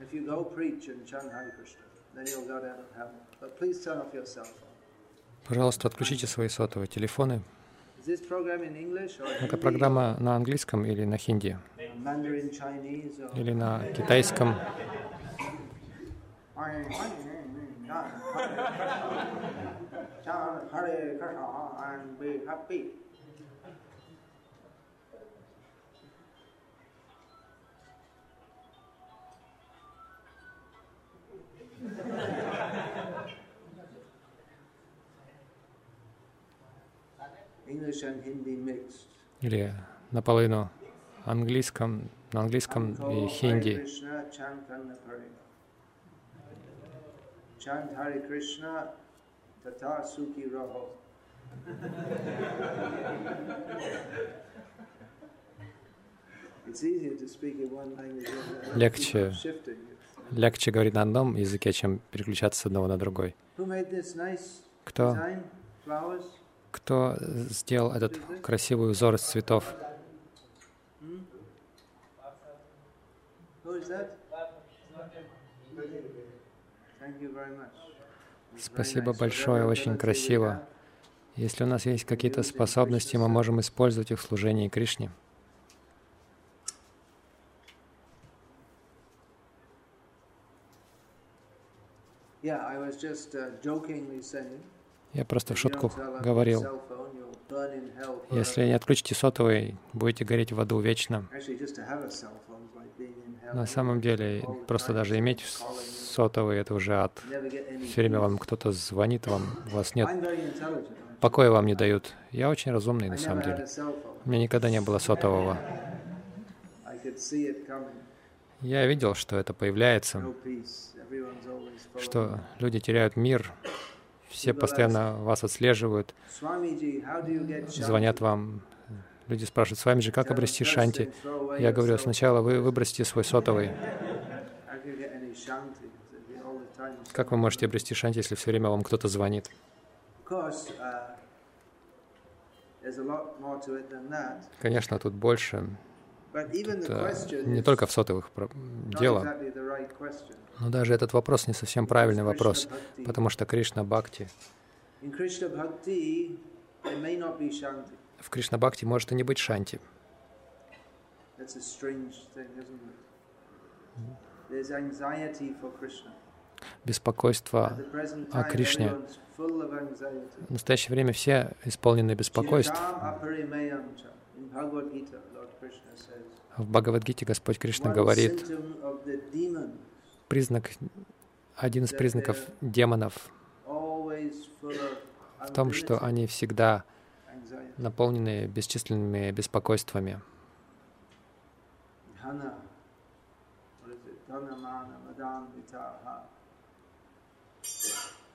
If you go preach and chant Hare Krishna, then you'll go down to heaven. But please turn off your cell phone. Пожалуйста, отключите свои сотовые телефоны. Это программа на английском или на хинди, или на китайском. Hare Krishna and be happy. Или наполовину английском, на английском и хинди. Легче. Легче говорить на одном языке, чем переключаться с одного на другой. Кто? Кто сделал этот красивый узор из цветов? Спасибо большое, очень красиво. Если у нас есть какие-то способности, мы можем использовать их в служении Кришне. Yeah, I was just uh, jokingly saying. Я просто в шутку говорил, если не отключите сотовый, будете гореть в аду вечно. На самом деле, просто даже иметь сотовый — это уже ад. Все время вам кто-то звонит, вам, у вас нет, покоя вам не дают. Я очень разумный на самом деле. У меня никогда не было сотового. Я видел, что это появляется, что люди теряют мир, все постоянно вас отслеживают, звонят вам. Люди спрашивают, с вами же как обрести шанти? Я говорю, сначала вы выбросьте свой сотовый. Как вы можете обрести шанти, если все время вам кто-то звонит? Конечно, тут больше. Это не только в сотовых дело, но даже этот вопрос не совсем правильный вопрос, потому что Кришна Бхакти, в Кришна Бхакти может и не быть шанти. Беспокойство о Кришне. В настоящее время все исполнены беспокойств. В Бхагавадгите Господь Кришна говорит, признак, один из признаков демонов в том, что они всегда наполнены бесчисленными беспокойствами.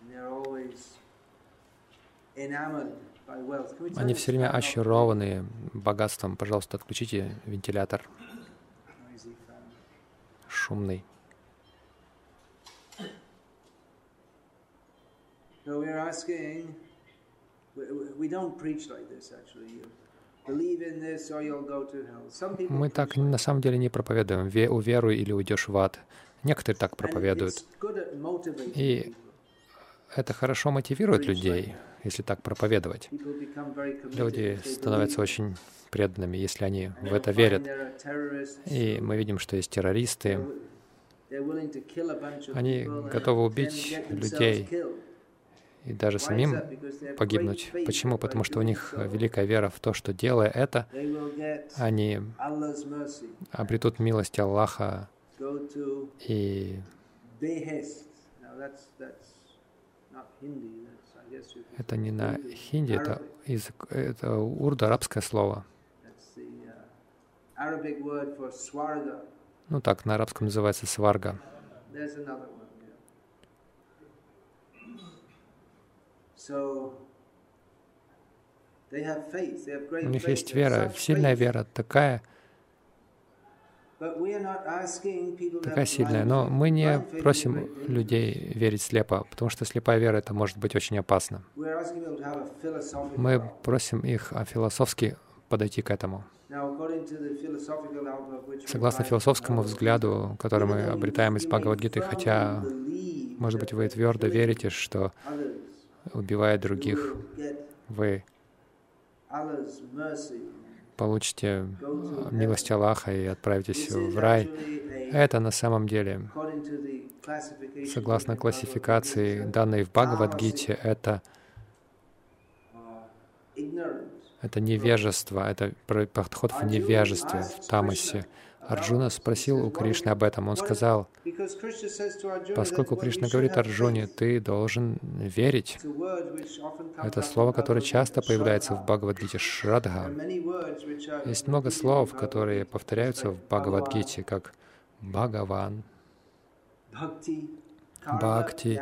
And they're always enamored Они все время очарованы богатством. Пожалуйста, отключите вентилятор шумный. Мы так на самом деле не проповедуем. Ве- Уверуй или уйдешь в ад. Некоторые так проповедуют. И это хорошо мотивирует людей, если так проповедовать. Люди становятся очень преданными, если они в это верят. И мы видим, что есть террористы. Они готовы убить людей и даже самим погибнуть. Почему? Потому что у них великая вера в то, что делая это, они обретут милость Аллаха и это не на хинди, это, язык, это урду, арабское слово. Uh. Ну так, на арабском называется сварга. У них есть вера, сильная вера, такая, But we are not asking people to такая сильная. Но мы не просим людей верить слепо, потому что слепая вера это может быть очень опасно. Мы просим их а, философски подойти к этому. Согласно философскому взгляду, который мы обретаем из Бхагавадгиты, хотя, может быть, вы твердо верите, что, убивая других, вы получите милость Аллаха и отправитесь в рай. Это на самом деле, согласно классификации, данной в Бхагавадгите, это это невежество, это подход в невежестве, в тамасе. Арджуна спросил у Кришны об этом. Он сказал, поскольку Кришна говорит Арджуне, ты должен верить. Это слово, которое часто появляется в Бхагавадгите, Шрадха. Есть много слов, которые повторяются в Бхагавадгите, как Бхагаван, Бхакти,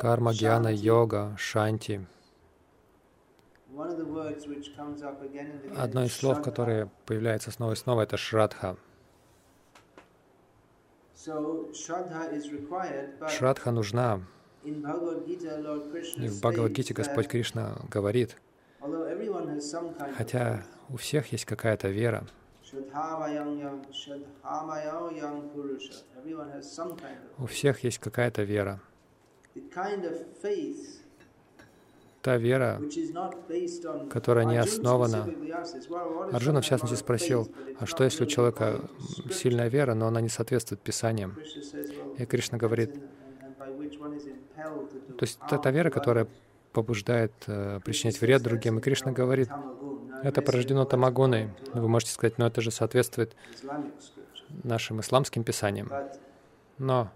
Карма, Гьяна, Йога, Шанти. Одно из слов, которое появляется снова и снова, это Шрадха. Шрадха нужна. И в Бхагавадгите Господь Кришна говорит, хотя у всех есть какая-то вера, у всех есть какая-то вера та вера, которая не основана. Арджуна, в частности, спросил, а что если у человека сильная вера, но она не соответствует Писаниям? И Кришна говорит, то есть это та вера, которая побуждает э, причинять вред другим. И Кришна говорит, это порождено тамагоной. Вы можете сказать, но это же соответствует нашим исламским писаниям. Но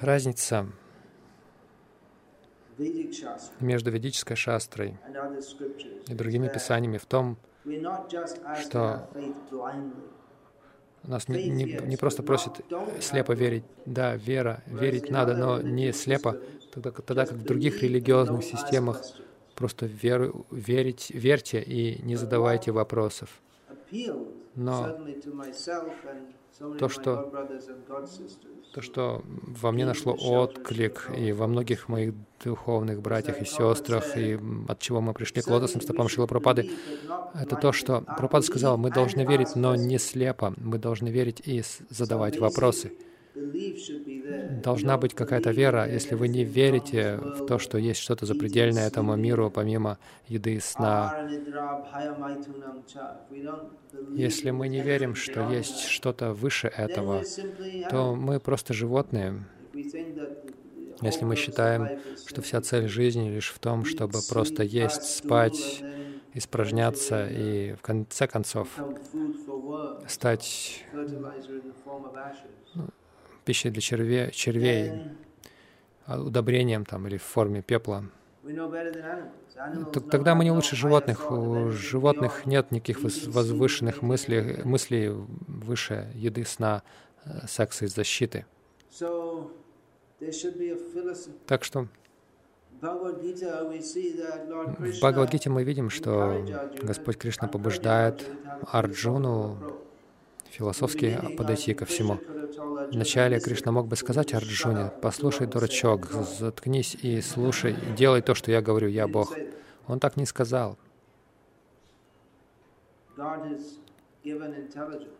разница между ведической шастрой и другими писаниями в том, что нас не, не, не просто просят слепо верить. Да, вера, верить надо, но не слепо, тогда, тогда как в других религиозных системах просто веру, верить, верьте и не задавайте вопросов. Но то, что, то, что во мне нашло отклик, и во многих моих духовных братьях и сестрах, и от чего мы пришли к лотосным стопам Шила Пропады, это то, что Пропада сказал, мы должны верить, но не слепо, мы должны верить и задавать вопросы. Должна быть какая-то вера. Если вы не верите в то, что есть что-то запредельное этому миру, помимо еды и сна, если мы не верим, что есть что-то выше этого, то мы просто животные. Если мы считаем, что вся цель жизни лишь в том, чтобы просто есть, спать, испражняться и в конце концов стать пищей для черве, червей, а, удобрением там или в форме пепла. Тогда мы не лучше животных. У животных нет никаких возвышенных мыслей, мыслей выше еды, сна, э, секса и защиты. Так что в Бхагавадгите мы видим, что Господь Кришна побуждает Арджуну философски подойти ко всему. Вначале Кришна мог бы сказать Арджуне, «Послушай, дурачок, заткнись и слушай, делай то, что я говорю, я Бог». Он так не сказал.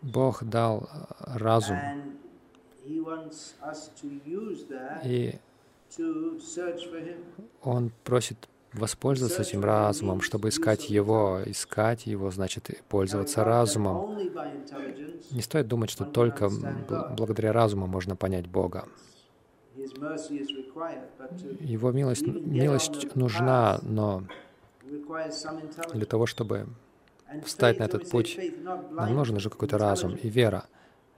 Бог дал разум, и Он просит воспользоваться этим разумом, чтобы искать его. Искать его значит пользоваться разумом. Не стоит думать, что только благодаря разуму можно понять Бога. Его милость, милость нужна, но для того, чтобы встать на этот путь, нам нужен же какой-то разум и вера.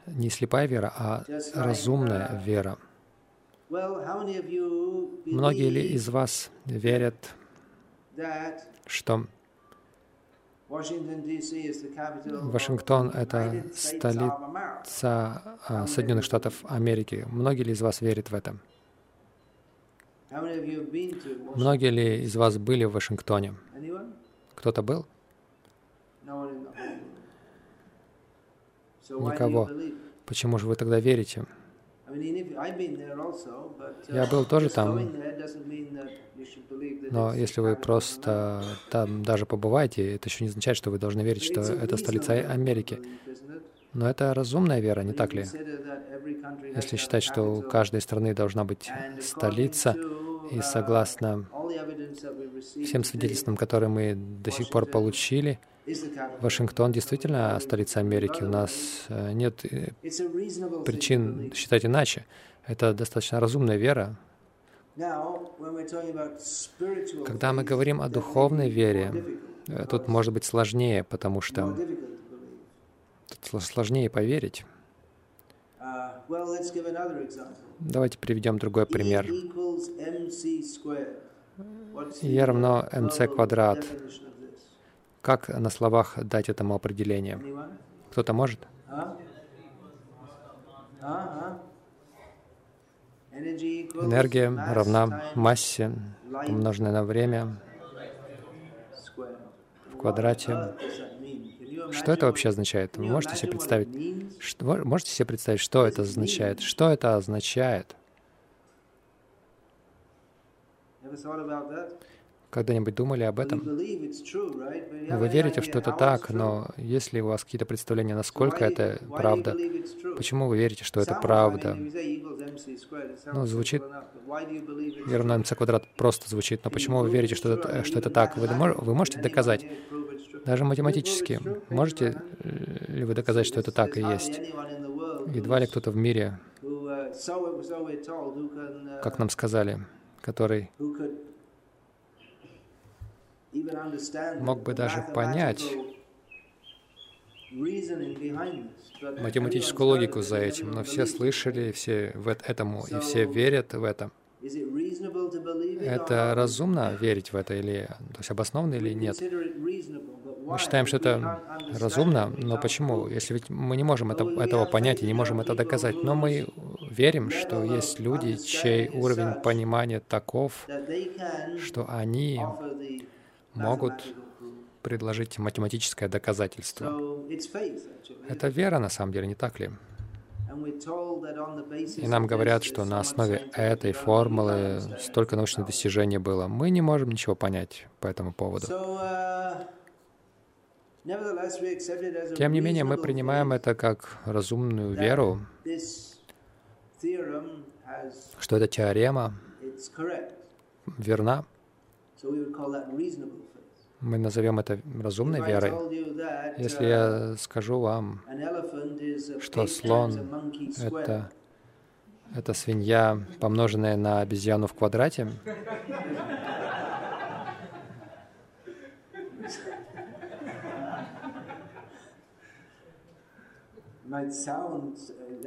Не слепая вера, а разумная вера. Многие ли из вас верят что Вашингтон — это столица а, Соединенных Штатов Америки. Многие ли из вас верят в это? Многие ли из вас были в Вашингтоне? Кто-то был? Никого. Почему же вы тогда верите? Я был тоже там, но если вы просто там даже побываете, это еще не означает, что вы должны верить, что это столица Америки. Но это разумная вера, не так ли? Если считать, что у каждой страны должна быть столица, и согласно всем свидетельствам, которые мы до сих пор получили, Вашингтон действительно столица Америки. У нас э, нет э, причин считать иначе. Это достаточно разумная вера. Когда мы говорим о духовной вере, э, тут может быть сложнее, потому что тут сложнее поверить. Давайте приведем другой пример. E равно mc квадрат. Как на словах дать этому определение? Кто-то может? Энергия равна массе, умноженной на время в квадрате. Что это вообще означает? Вы можете себе представить, что, можете себе представить, что это означает? Что это означает? Когда-нибудь думали об этом? Вы верите, что это так, но если у вас какие-то представления, насколько это правда, почему вы верите, что это правда? Ну, звучит e равно mc квадрат просто звучит, но почему вы верите, что это, что это так? Вы, вы можете доказать, даже математически, можете ли вы доказать, что это так и есть? Едва ли кто-то в мире, как нам сказали, который мог бы даже понять математическую логику за этим, но все слышали, все в этому, и все верят в это. Это разумно верить в это или то есть обоснованно или нет? Мы считаем, что это разумно, но почему? Если ведь мы не можем это, этого понять и не можем это доказать, но мы верим, что есть люди, чей уровень понимания таков, что они могут предложить математическое доказательство. Это вера, на самом деле, не так ли? И нам говорят, что на основе этой формулы столько научных достижений было. Мы не можем ничего понять по этому поводу. Тем не менее, мы принимаем это как разумную веру, что эта теорема верна. Мы назовем это разумной верой. Если я скажу вам, что слон — это, это свинья, помноженная на обезьяну в квадрате,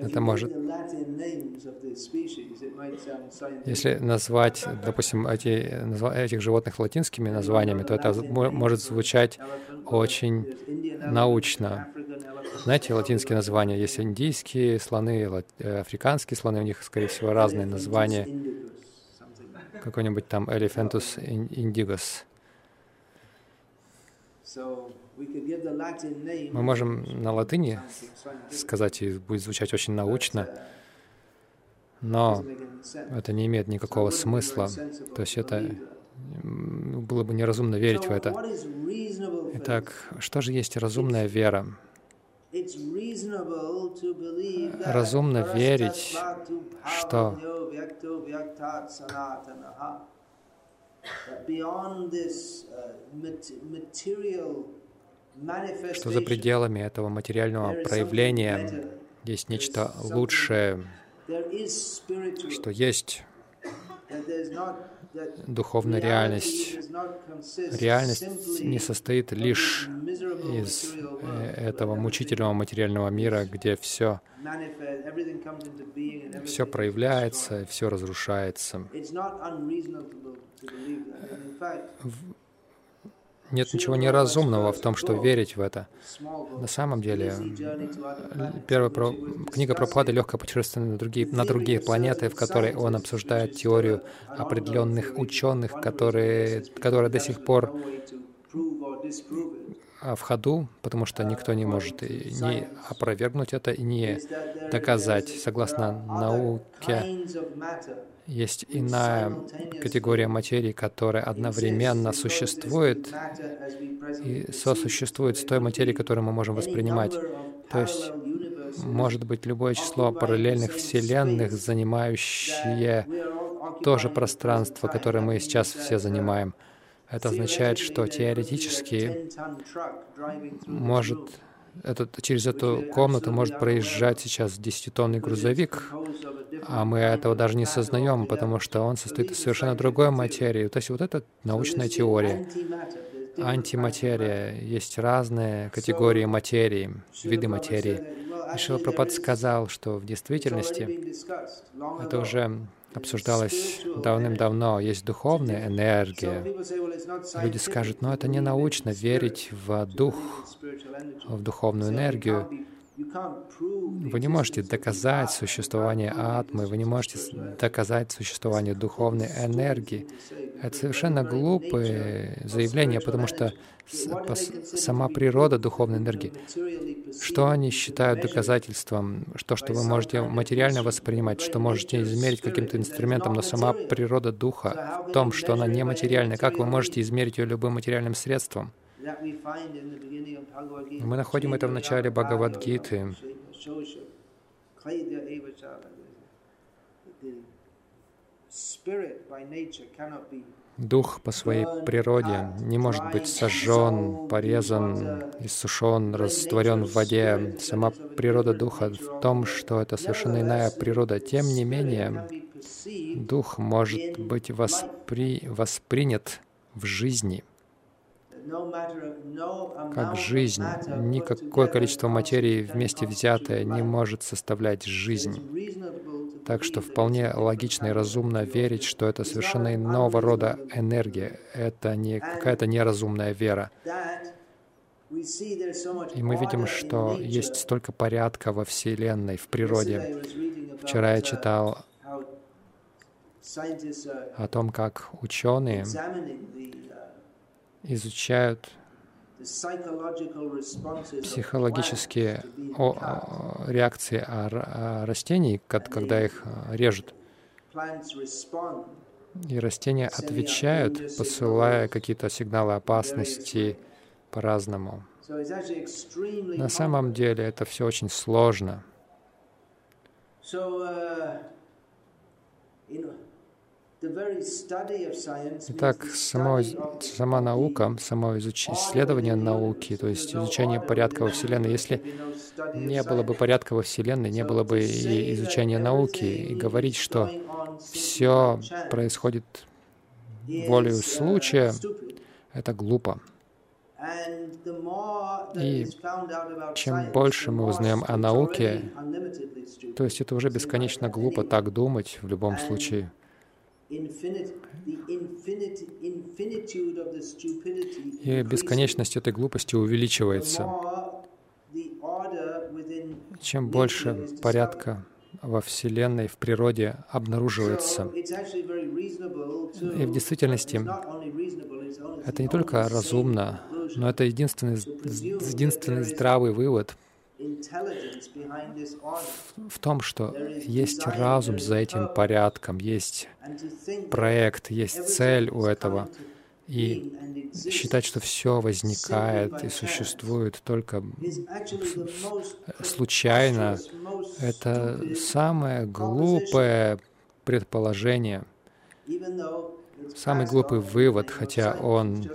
Это может... Если назвать, допустим, эти, этих животных латинскими названиями, то это может звучать очень научно. Знаете, латинские названия есть индийские слоны, э, африканские слоны, у них, скорее всего, разные названия. Какой-нибудь там Elephantus indigos. Мы можем на латыни сказать, и будет звучать очень научно, но это не имеет никакого смысла. То есть это было бы неразумно верить в это. Итак, что же есть разумная вера? Разумно верить, что что за пределами этого материального проявления есть нечто лучшее, что есть духовная реальность. Реальность не состоит лишь из э, этого мучительного материального мира, где все, все проявляется, все разрушается. Нет ничего неразумного в том, что верить в это. На самом деле, первая про... книга Прабхупады «Легкое путешествие на другие, на другие планеты», в которой он обсуждает теорию определенных ученых, которые, которые до сих пор а, в ходу, потому что никто не может ни опровергнуть это и не доказать. Согласно науке, есть иная категория материи, которая одновременно существует и сосуществует с той материей, которую мы можем воспринимать. То есть может быть любое число параллельных вселенных, занимающие то же пространство, которое мы сейчас все занимаем. Это означает, что теоретически может этот, через эту комнату может проезжать сейчас десятитонный грузовик, а мы этого даже не сознаем, потому что он состоит из совершенно другой материи. То есть вот это научная теория. Антиматерия. Есть разные категории материи, виды материи. И Шила сказал, что в действительности это уже обсуждалось давным-давно. Есть духовная энергия. Люди скажут, но это не научно верить в дух, в духовную энергию. Вы не можете доказать существование атмы, вы не можете доказать существование духовной энергии. Это совершенно глупые заявления, потому что сама природа духовной энергии, что они считают доказательством, что, что вы можете материально воспринимать, что можете измерить каким-то инструментом, но сама природа духа в том, что она нематериальна. Как вы можете измерить ее любым материальным средством? Мы находим это в начале Бхагавадгиты. Дух по своей природе не может быть сожжен, порезан, иссушен, растворен в воде. Сама природа Духа в том, что это совершенно иная природа. Тем не менее, Дух может быть воспри... воспринят в жизни как жизнь. Никакое количество материи вместе взятое не может составлять жизнь. Так что вполне логично и разумно верить, что это совершенно иного рода энергия. Это не какая-то неразумная вера. И мы видим, что есть столько порядка во Вселенной, в природе. Вчера я читал о том, как ученые изучают психологические реакции растений, когда их а, режут. И растения отвечают, посылая какие-то сигналы опасности по-разному. На самом деле это все очень сложно. Итак, само, сама наука, само исследование науки, то есть изучение порядка во Вселенной, если не было бы порядка во Вселенной, не было бы и изучения науки, и говорить, что все происходит волею случая, это глупо. И чем больше мы узнаем о науке, то есть это уже бесконечно глупо так думать в любом случае. И бесконечность этой глупости увеличивается. Чем больше порядка во Вселенной, в природе обнаруживается. И в действительности это не только разумно, но это единственный, единственный здравый вывод — в том, что есть разум за этим порядком, есть проект, есть цель у этого. И считать, что все возникает и существует только случайно, это самое глупое предположение, самый глупый вывод, хотя он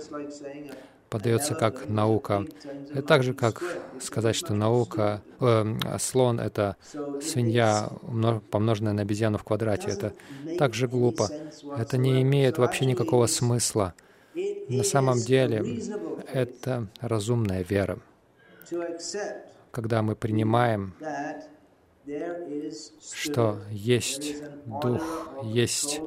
подается как наука. Это так же, как сказать, что наука, э, слон — это свинья, помноженная на обезьяну в квадрате. Это также глупо. Это не имеет вообще никакого смысла. На самом деле это разумная вера. Когда мы принимаем, что есть Дух, есть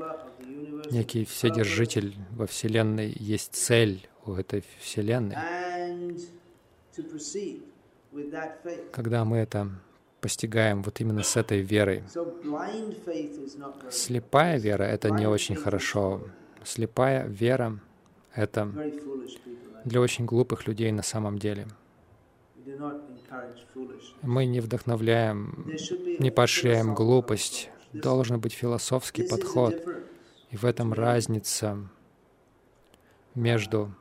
некий Вседержитель во Вселенной, есть цель у этой Вселенной. Когда мы это постигаем вот именно с этой верой. Слепая вера — это не очень хорошо. Слепая вера — это для очень глупых людей на самом деле. Мы не вдохновляем, не поощряем глупость. Должен быть философский подход. И в этом разница между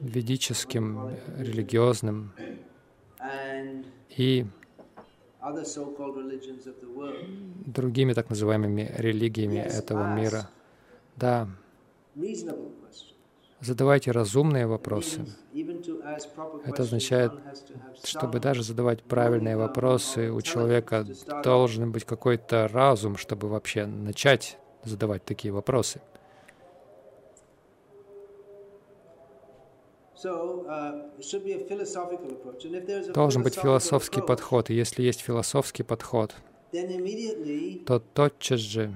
ведическим, религиозным и другими так называемыми религиями этого мира. Да, задавайте разумные вопросы. Это означает, чтобы даже задавать правильные вопросы, у человека должен быть какой-то разум, чтобы вообще начать задавать такие вопросы. Должен быть философский подход. И если есть философский подход, то тотчас же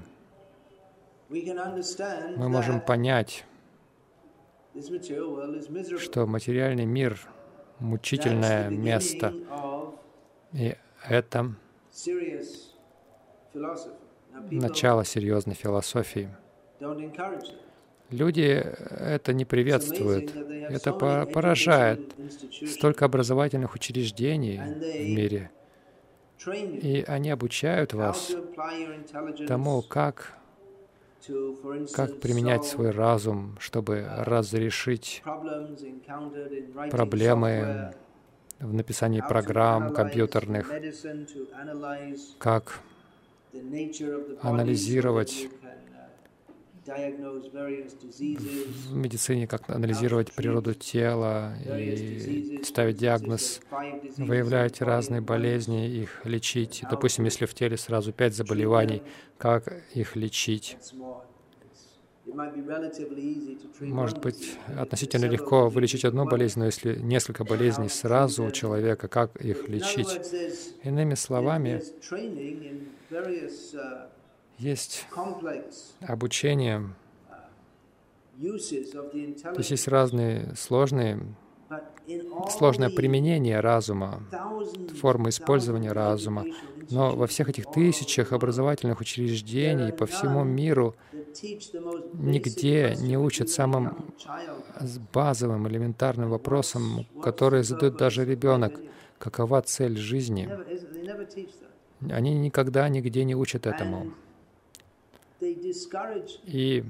мы можем понять, что материальный мир — мучительное место, и это начало серьезной философии. Люди это не приветствуют. Это поражает. Столько образовательных учреждений в мире. И они обучают вас тому, как как применять свой разум, чтобы разрешить проблемы в написании программ компьютерных, как анализировать в медицине, как анализировать природу тела и ставить диагноз, выявлять разные болезни, их лечить. Допустим, если в теле сразу пять заболеваний, как их лечить? Может быть, относительно легко вылечить одну болезнь, но если несколько болезней сразу у человека, как их лечить? Иными словами, есть обучение, то есть есть разные сложные, сложное применение разума, формы использования разума, но во всех этих тысячах образовательных учреждений по всему миру нигде не учат самым базовым, элементарным вопросам, которые задает даже ребенок. Какова цель жизни? Они никогда нигде не учат этому. И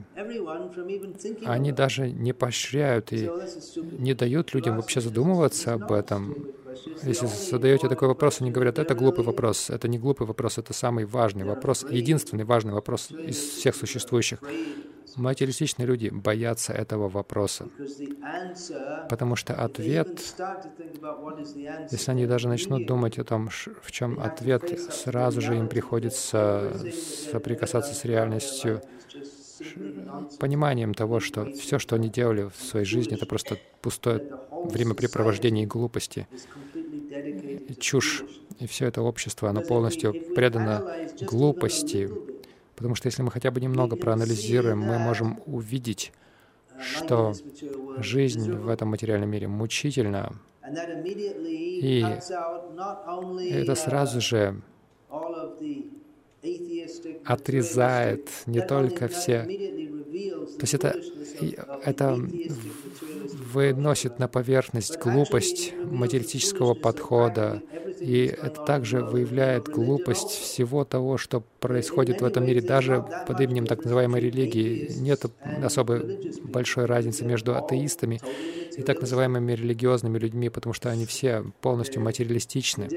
они даже не поощряют и не дают людям вообще задумываться об этом. Если задаете такой вопрос, они говорят, это глупый вопрос. Это не глупый вопрос, это самый важный вопрос, единственный важный вопрос из всех существующих. Материалистичные люди боятся этого вопроса, потому что ответ, если они даже начнут думать о том, в чем ответ, сразу же им приходится соприкасаться с реальностью, пониманием того, что все, что они делали в своей жизни, это просто пустое времяпрепровождение и глупости, чушь. И все это общество, оно полностью предано глупости, Потому что если мы хотя бы немного проанализируем, мы можем увидеть, что жизнь в этом материальном мире мучительна. И это сразу же отрезает не только все... То есть это, это выносит на поверхность глупость материалистического подхода, и это также выявляет глупость всего того, что происходит в этом мире, даже под именем так называемой религии. Нет особой большой разницы между атеистами и так называемыми религиозными людьми, потому что они все полностью материалистичны.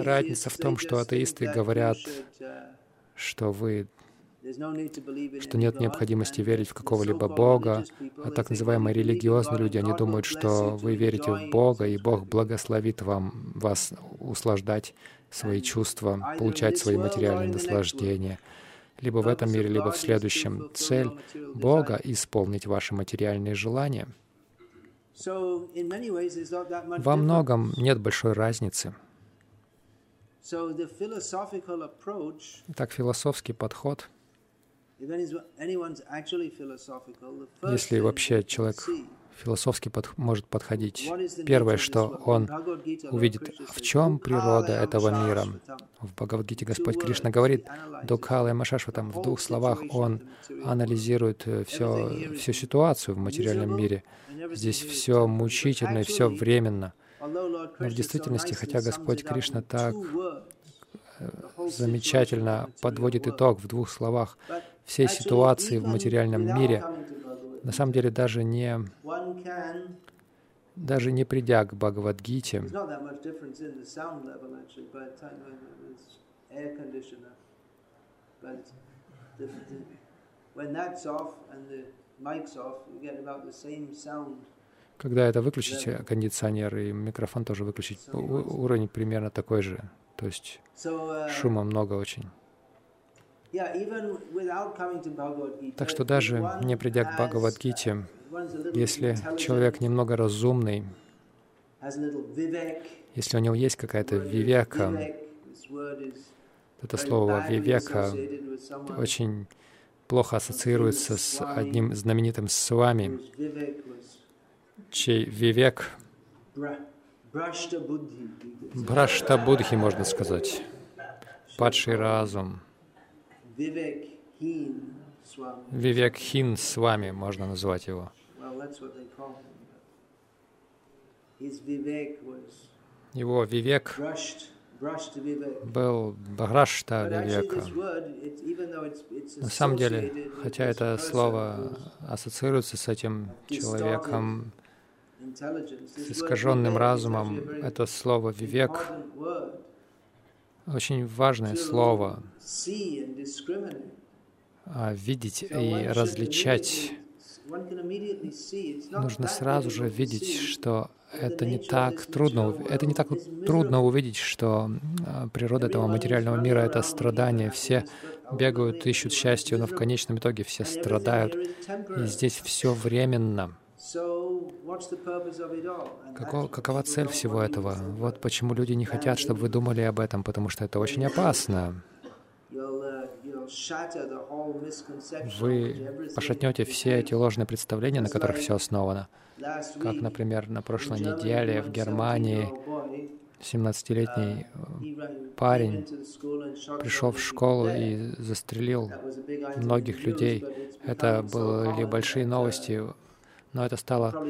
Разница в том, что атеисты говорят, что вы что нет необходимости верить в какого-либо Бога, а так называемые религиозные люди, они думают, что вы верите в Бога, и Бог благословит вам, вас услаждать свои чувства, получать свои материальные наслаждения, либо в этом мире, либо в следующем. Цель Бога — исполнить ваши материальные желания. Во многом нет большой разницы. Так, философский подход — если вообще человек философски под, может подходить. Первое, что он увидит, в чем природа этого мира. В Бхагавадгите Господь Кришна говорит, Дукхала и Машашватам, в двух словах он анализирует все, всю ситуацию в материальном мире. Здесь все мучительно и все временно. Но в действительности, хотя Господь Кришна так э, замечательно подводит итог в двух словах всей ситуации в материальном мире, на самом деле даже не, даже не придя к Бхагавадгите, когда это выключить, кондиционер и микрофон тоже выключить, уровень примерно такой же. То есть uh, шума много очень. Так что даже не придя к Бхагавадгите, если человек немного разумный, если у него есть какая-то вивека, это слово вивека очень плохо ассоциируется с одним знаменитым с вами, чей вивек Брашта Будхи, можно сказать, падший разум — Вивек Хин с вами, можно назвать его. Его Вивек был Бхрашта Вивека. На самом деле, хотя это слово ассоциируется с этим человеком, с искаженным разумом, это слово Вивек очень важное слово а, видеть и различать. Нужно сразу же видеть, что это не так трудно. Это не так трудно увидеть, что а, природа этого материального мира — это страдание. Все бегают, ищут счастье, но в конечном итоге все страдают. И здесь все временно. Какого, какова цель всего этого? Вот почему люди не хотят, чтобы вы думали об этом, потому что это очень опасно. Вы пошатнете все эти ложные представления, на которых все основано. Как, например, на прошлой неделе в Германии 17-летний парень пришел в школу и застрелил многих людей. Это были большие новости но это стало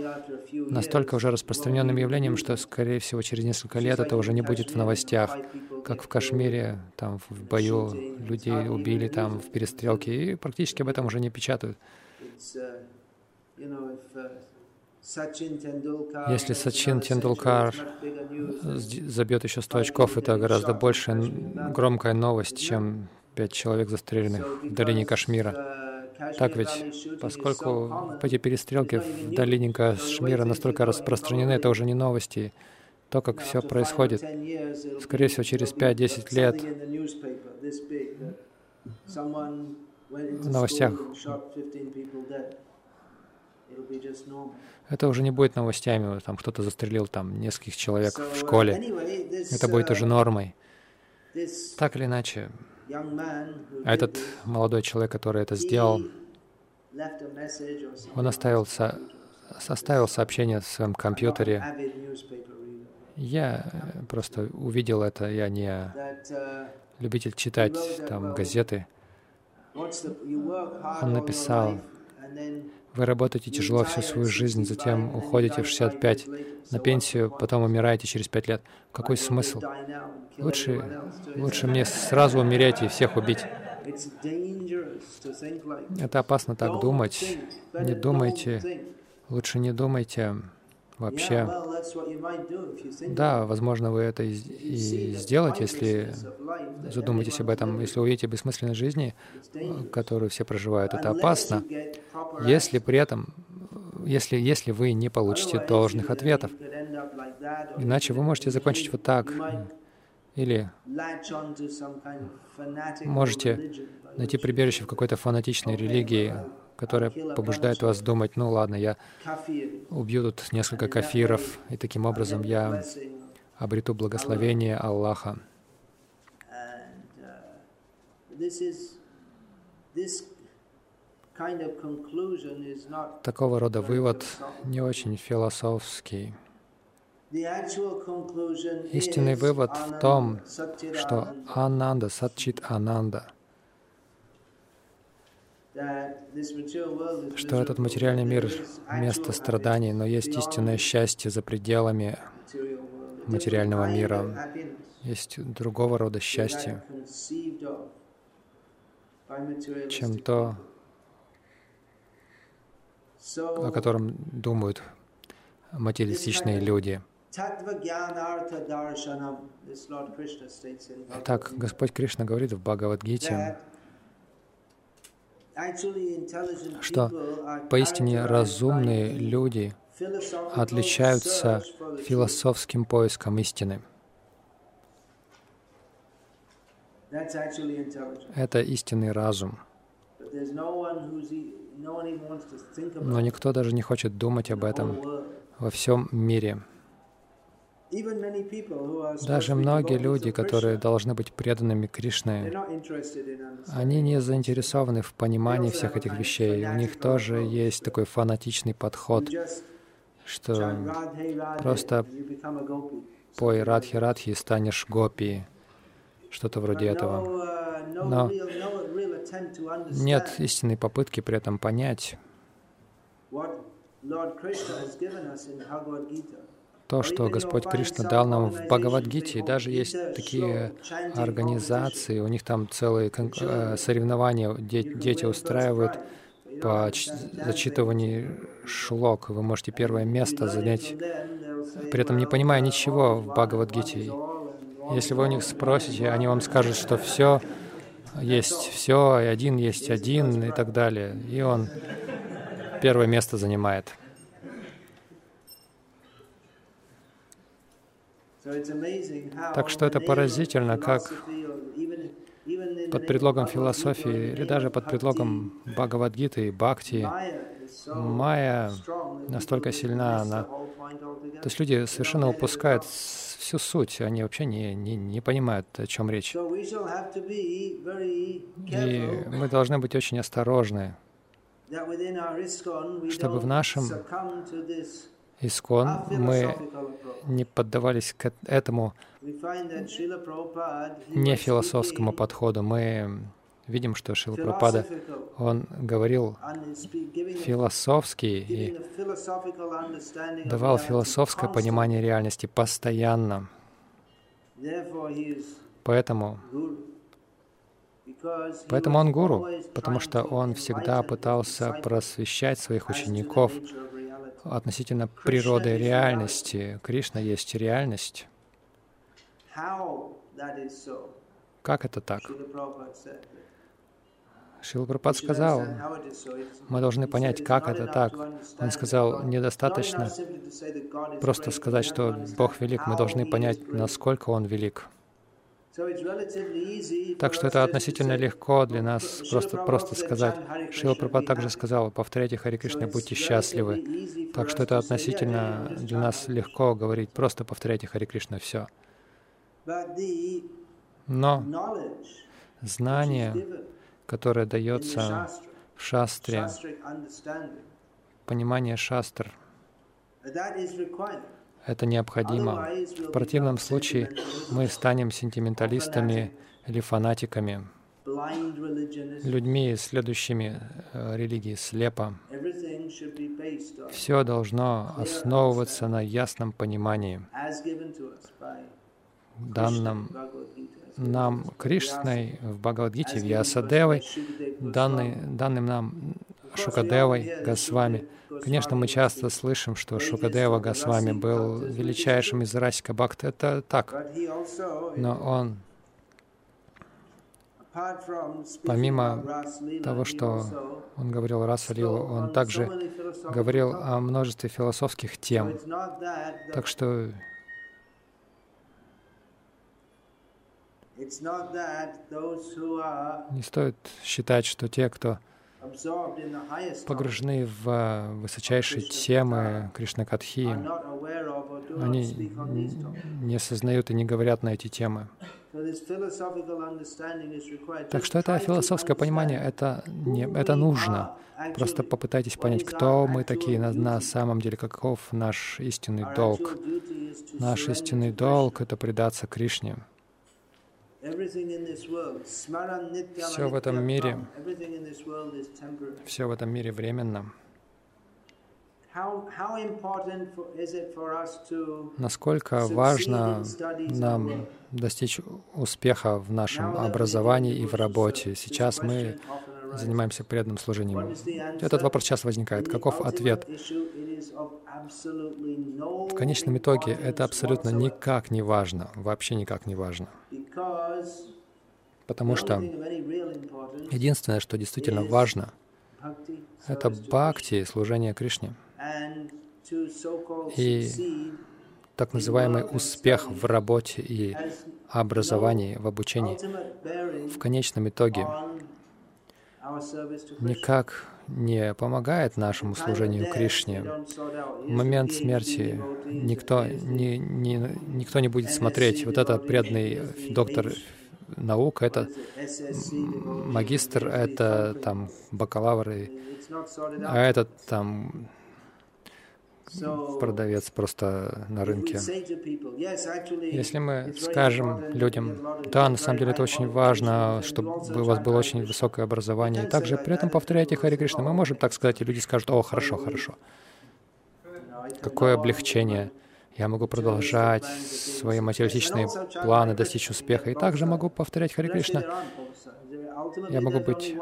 настолько уже распространенным явлением, что, скорее всего, через несколько лет это уже не будет в новостях, как в Кашмире, там в бою людей убили там в перестрелке, и практически об этом уже не печатают. Если Сачин Тендулкар забьет еще 100 очков, это гораздо больше громкая новость, чем пять человек застреленных в долине Кашмира. Так ведь, поскольку эти перестрелки в долине Кашмира настолько распространены, это уже не новости. То, как все происходит, скорее всего, через 5-10 лет в новостях это уже не будет новостями, там кто-то застрелил там нескольких человек в школе. Это будет уже нормой. Так или иначе, этот молодой человек, который это сделал, он оставил, со, составил сообщение в своем компьютере. Я просто увидел это, я не любитель читать там газеты. Он написал, вы работаете тяжело всю свою жизнь, затем уходите в 65 на пенсию, потом умираете через 5 лет. Какой смысл? Лучше, лучше мне сразу умереть и всех убить. Это опасно так думать. Не думайте, лучше не думайте вообще. Да, возможно, вы это и сделаете, если задумаетесь об этом, если увидите бессмысленность жизни, которую все проживают. Это опасно, если при этом, если, если вы не получите должных ответов. Иначе вы можете закончить вот так. Или можете найти прибежище в какой-то фанатичной религии, которая побуждает вас думать, ну ладно, я убью тут несколько кафиров, и таким образом я обрету благословение Аллаха. такого рода вывод не очень философский. Истинный вывод в том, что Ананда, Сатчит Ананда, что этот материальный мир — место страданий, но есть истинное счастье за пределами материального мира. Есть другого рода счастье, чем то, о котором думают материалистичные люди. Так Господь Кришна говорит в Бхагавадгите, что поистине разумные люди отличаются философским поиском истины. Это истинный разум. Но никто даже не хочет думать об этом во всем мире. Даже многие люди, которые должны быть преданными Кришне, они не заинтересованы в понимании всех этих вещей. У них тоже есть такой фанатичный подход, что просто пой Радхи Радхи и станешь гопи, что-то вроде этого. Uh, Но нет истинной попытки при этом понять то, что Господь Кришна дал нам в Бхагавадгите. И даже есть такие организации, у них там целые э, соревнования дети устраивают по зачитыванию шлок. Вы можете первое место занять, при этом не понимая ничего в Бхагавадгите. Если вы у них спросите, они вам скажут, что все есть все, и один есть один, и так далее. И он первое место занимает. Так что это поразительно, как под предлогом философии или даже под предлогом Бхагавадгиты и Бхакти майя настолько сильна, она... То есть люди совершенно упускают всю суть, они вообще не, не, не понимают, о чем речь. И мы должны быть очень осторожны, чтобы в нашем Искон. Мы не поддавались к этому не философскому подходу. Мы видим, что Шила Прабхупада, он говорил философски и давал философское понимание реальности постоянно. Поэтому, поэтому он гуру, потому что он всегда пытался просвещать своих учеников относительно природы реальности. Кришна есть реальность. Как это так? Шила Прабхупад сказал, мы должны понять, как это так. Он сказал, недостаточно просто сказать, что Бог велик, мы должны понять, насколько Он велик. Так что это относительно легко для нас просто, просто сказать. Шила Прабхупад также сказал, повторяйте Хари Кришна, будьте счастливы. Так что это относительно для нас легко говорить, просто повторяйте Хари Кришна, все. Но знание, которое дается в шастре, понимание шастр, это необходимо. В противном случае мы станем сентименталистами или фанатиками, людьми, следующими э, религии слепо. Все должно основываться на ясном понимании, данном нам Кришной в Бхагавадгите, в Ясадевой, данный, данным нам Шукадевой, Госвами. Конечно, мы часто слышим, что Шукадева Госвами был величайшим из Расика Бхакта. Это так. Но он, помимо того, что он говорил Расалилу, он также говорил о множестве философских тем. Так что не стоит считать, что те, кто погружены в а, высочайшие темы Кришна Катхи, они не осознают и не говорят на эти темы. Так что это философское понимание, это, не, это нужно. Просто попытайтесь понять, кто мы такие на, на самом деле, каков наш истинный долг. Наш истинный долг — это предаться Кришне. Все в этом мире, все в этом мире временно. Насколько важно нам достичь успеха в нашем образовании и в работе. Сейчас мы занимаемся преданным служением. Этот вопрос сейчас возникает. Каков ответ? В конечном итоге это абсолютно никак не важно, вообще никак не важно. Потому что единственное, что действительно важно, это бхакти, служение Кришне. И так называемый успех в работе и образовании, в обучении, в конечном итоге никак не помогает нашему служению Кришне. Момент смерти никто не, не, никто не будет смотреть. Вот этот преданный доктор наук, это магистр, это там бакалавр, а этот там продавец просто на рынке. Если мы скажем людям, да, на самом деле это очень важно, чтобы у вас было очень высокое образование, и также при этом повторяйте Хари Кришна, мы можем так сказать, и люди скажут, о, хорошо, хорошо. Какое облегчение. Я могу продолжать свои материалистичные планы, достичь успеха, и также могу повторять Хари Кришна. Я могу быть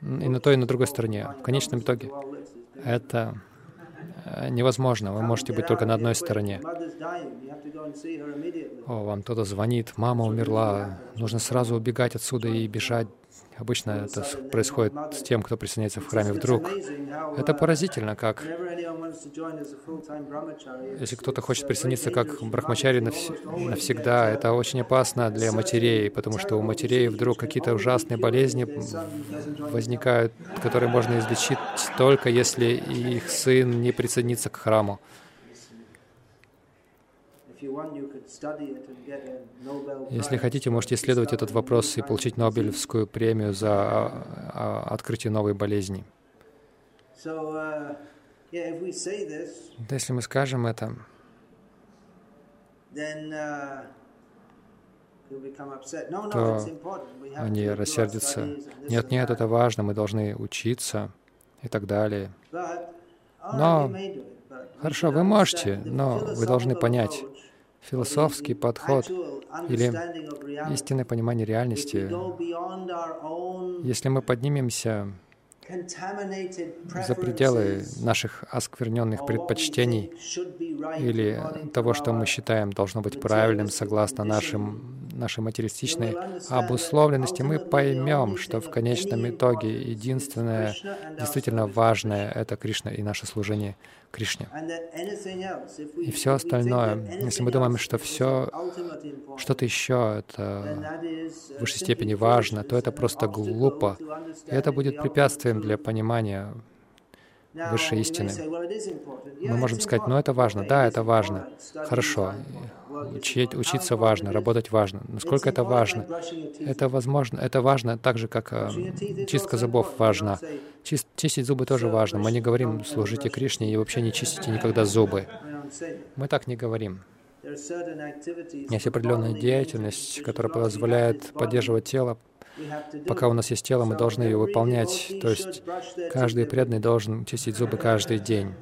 и на той, и на другой стороне. В конечном итоге это невозможно. Вы можете быть только на одной стороне. О, вам кто-то звонит, мама умерла, нужно сразу убегать отсюда и бежать Обычно это происходит с тем, кто присоединяется в храме вдруг. Это поразительно, как если кто-то хочет присоединиться как брахмачари навс навсегда, это очень опасно для матерей, потому что у матерей вдруг какие-то ужасные болезни возникают, которые можно излечить только если их сын не присоединится к храму. Если хотите, можете исследовать этот вопрос и получить Нобелевскую премию за а, а, открытие новой болезни. Uh, если мы скажем это, uh, то они рассердятся. Нет, нет, это важно, мы должны учиться и так далее. Но, хорошо, вы можете, но вы должны понять, философский подход или истинное понимание реальности, если мы поднимемся за пределы наших оскверненных предпочтений или того, что мы считаем должно быть правильным согласно нашим нашей материалистичной обусловленности, мы поймем, что в конечном итоге единственное действительно важное — это Кришна и наше служение Кришне. И все остальное, если мы думаем, что все, что-то еще это в высшей степени важно, то это просто глупо. И это будет препятствием для понимания высшей истины. Мы можем сказать, ну это важно, да, это важно, хорошо, учить, учиться важно, работать важно. Насколько это важно? Это возможно, это важно так же, как э, чистка зубов важна. Чист, чистить зубы тоже важно. Мы не говорим «служите Кришне» и вообще не чистите никогда зубы. Мы так не говорим. Есть определенная деятельность, которая позволяет поддерживать тело, Пока у нас есть тело, мы должны ее выполнять. То есть каждый преданный должен чистить зубы каждый день.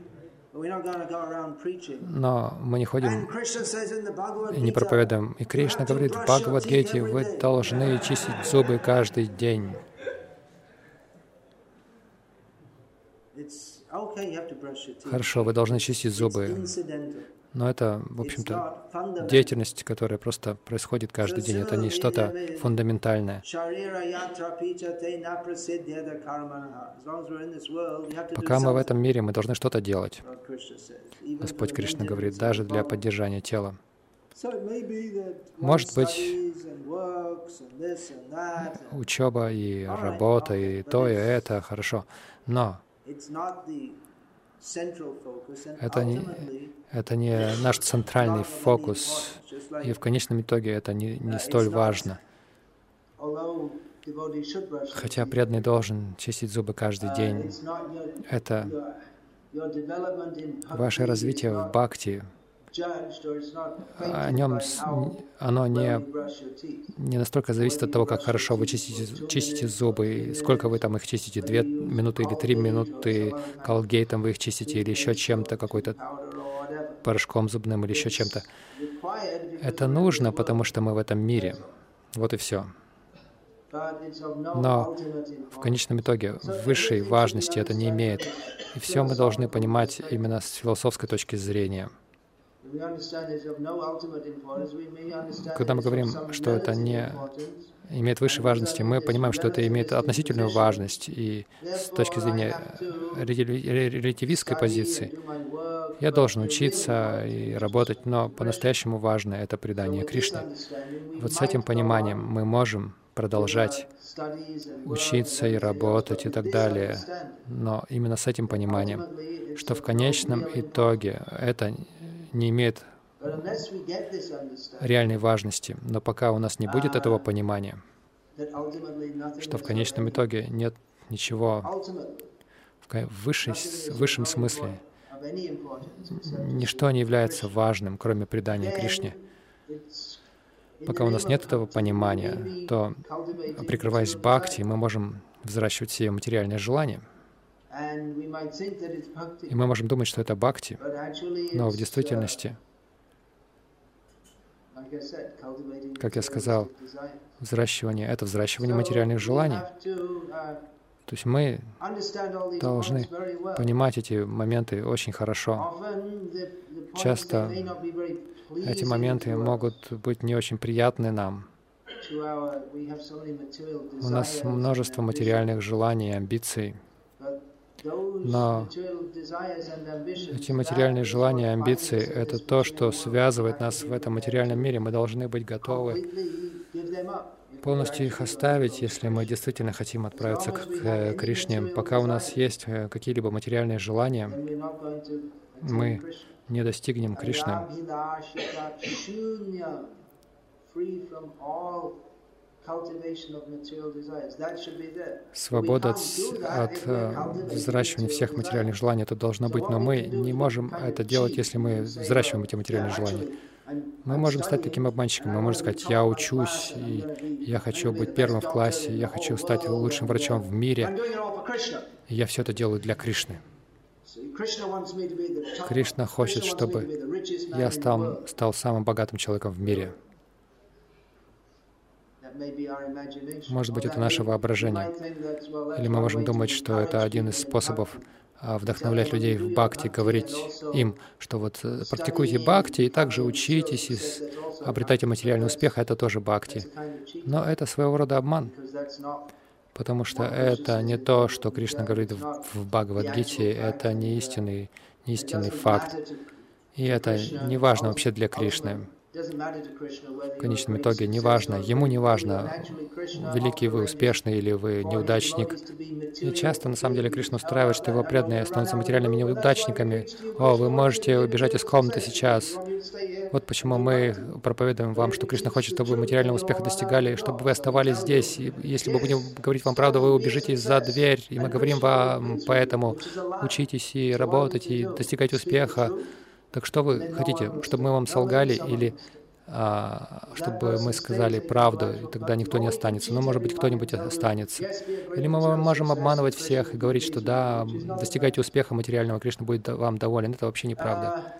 Но мы не ходим и не проповедуем. И Кришна говорит в Бхагавадгите, вы должны чистить зубы каждый день. Хорошо, вы должны чистить зубы. Но это, в общем-то, деятельность, которая просто происходит каждый день. Это не что-то фундаментальное. Пока мы в этом мире, мы должны что-то делать. Господь Кришна говорит, даже для поддержания тела. Может быть, учеба и работа, и то, и это, хорошо. Но Это не, это не наш центральный фокус, и в конечном итоге это не, не столь важно. Хотя преданный должен чистить зубы каждый день. Это ваше развитие в бхакти, о нем оно не, не настолько зависит от того, как хорошо вы чистите, чистите зубы, и сколько вы там их чистите, две минуты или три минуты колгейтом вы их чистите, или еще чем-то, какой-то порошком зубным или еще чем-то. Это нужно, потому что мы в этом мире. Вот и все. Но в конечном итоге высшей важности это не имеет. И все мы должны понимать именно с философской точки зрения. Когда мы говорим, что это не имеет высшей важности, мы понимаем, что это имеет относительную важность. И с точки зрения релятивистской позиции, я должен учиться и работать, но по-настоящему важно — это предание Кришне. Вот с этим пониманием мы можем продолжать учиться и работать и так далее. Но именно с этим пониманием, что в конечном итоге это не имеет реальной важности. Но пока у нас не будет этого понимания, что в конечном итоге нет ничего в высшей, в высшем смысле, ничто не является важным, кроме предания Кришне. Пока у нас нет этого понимания, то, прикрываясь бхакти, мы можем взращивать все материальные желания — и мы можем думать, что это бхакти, но в действительности, как я сказал, взращивание — это взращивание материальных желаний. То есть мы должны понимать эти моменты очень хорошо. Часто эти моменты могут быть не очень приятны нам. У нас множество материальных желаний и амбиций. Но эти материальные желания, амбиции — это то, что связывает нас в этом материальном мире. Мы должны быть готовы полностью их оставить, если мы действительно хотим отправиться к э, Кришне. Пока у нас есть э, какие-либо материальные желания, мы не достигнем Кришны. Свобода от, от э, взращивания всех материальных желаний, это должно быть, но мы не можем это делать, если мы взращиваем эти материальные желания. Мы можем стать таким обманщиком, мы можем сказать, я учусь, и я хочу быть первым в классе, я хочу стать лучшим врачом в мире, и я все это делаю для Кришны. Кришна хочет, чтобы я стал, стал самым богатым человеком в мире. Может быть, это наше воображение. Или мы можем думать, что это один из способов а, вдохновлять людей в бхакти, говорить им, что вот э, практикуйте бхакти и также учитесь и обретайте материальный успех, это тоже бхакти. Но это своего рода обман, потому что это не то, что Кришна говорит в, в Бхагавадгите, это не истинный, не истинный факт. И это не важно вообще для Кришны. В конечном итоге, неважно, ему не важно, великий вы, успешный или вы неудачник. И часто, на самом деле, Кришна устраивает, что его преданные становятся материальными неудачниками. О, вы можете убежать из комнаты сейчас. Вот почему мы проповедуем вам, что Кришна хочет, чтобы вы материального успеха достигали, чтобы вы оставались здесь. И если мы будем говорить вам правду, вы убежите за дверь. И мы говорим вам, поэтому учитесь и работайте, и достигайте успеха. Так что вы хотите, чтобы мы вам солгали или чтобы мы сказали правду, и тогда никто не останется. Но, может быть, кто-нибудь останется. Или мы можем обманывать всех и говорить, что да, достигайте успеха материального, Кришна будет вам доволен. Это вообще неправда.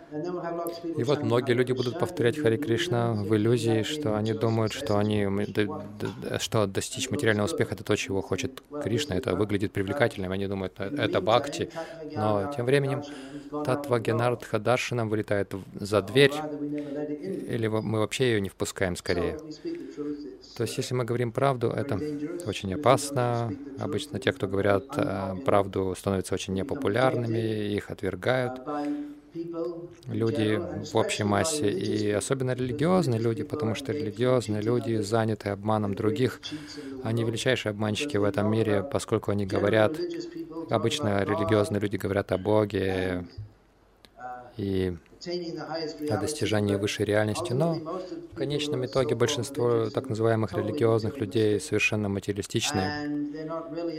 И вот многие люди будут повторять Хари Кришна в иллюзии, что они думают, что они, что достичь материального успеха — это то, чего хочет Кришна. Это выглядит привлекательным. Они думают, «Э, это бхакти. Но тем временем Татва Генардха Даршинам вылетает за дверь, или мы мы вообще ее не впускаем скорее. То есть, если мы говорим правду, это очень опасно. Обычно те, кто говорят э, правду, становятся очень непопулярными, их отвергают люди в общей массе, и особенно религиозные люди, потому что религиозные люди заняты обманом других. Они величайшие обманщики в этом мире, поскольку они говорят, Обычно религиозные люди говорят о Боге и о достижении высшей реальности, но в конечном итоге большинство так называемых религиозных людей совершенно материалистичные,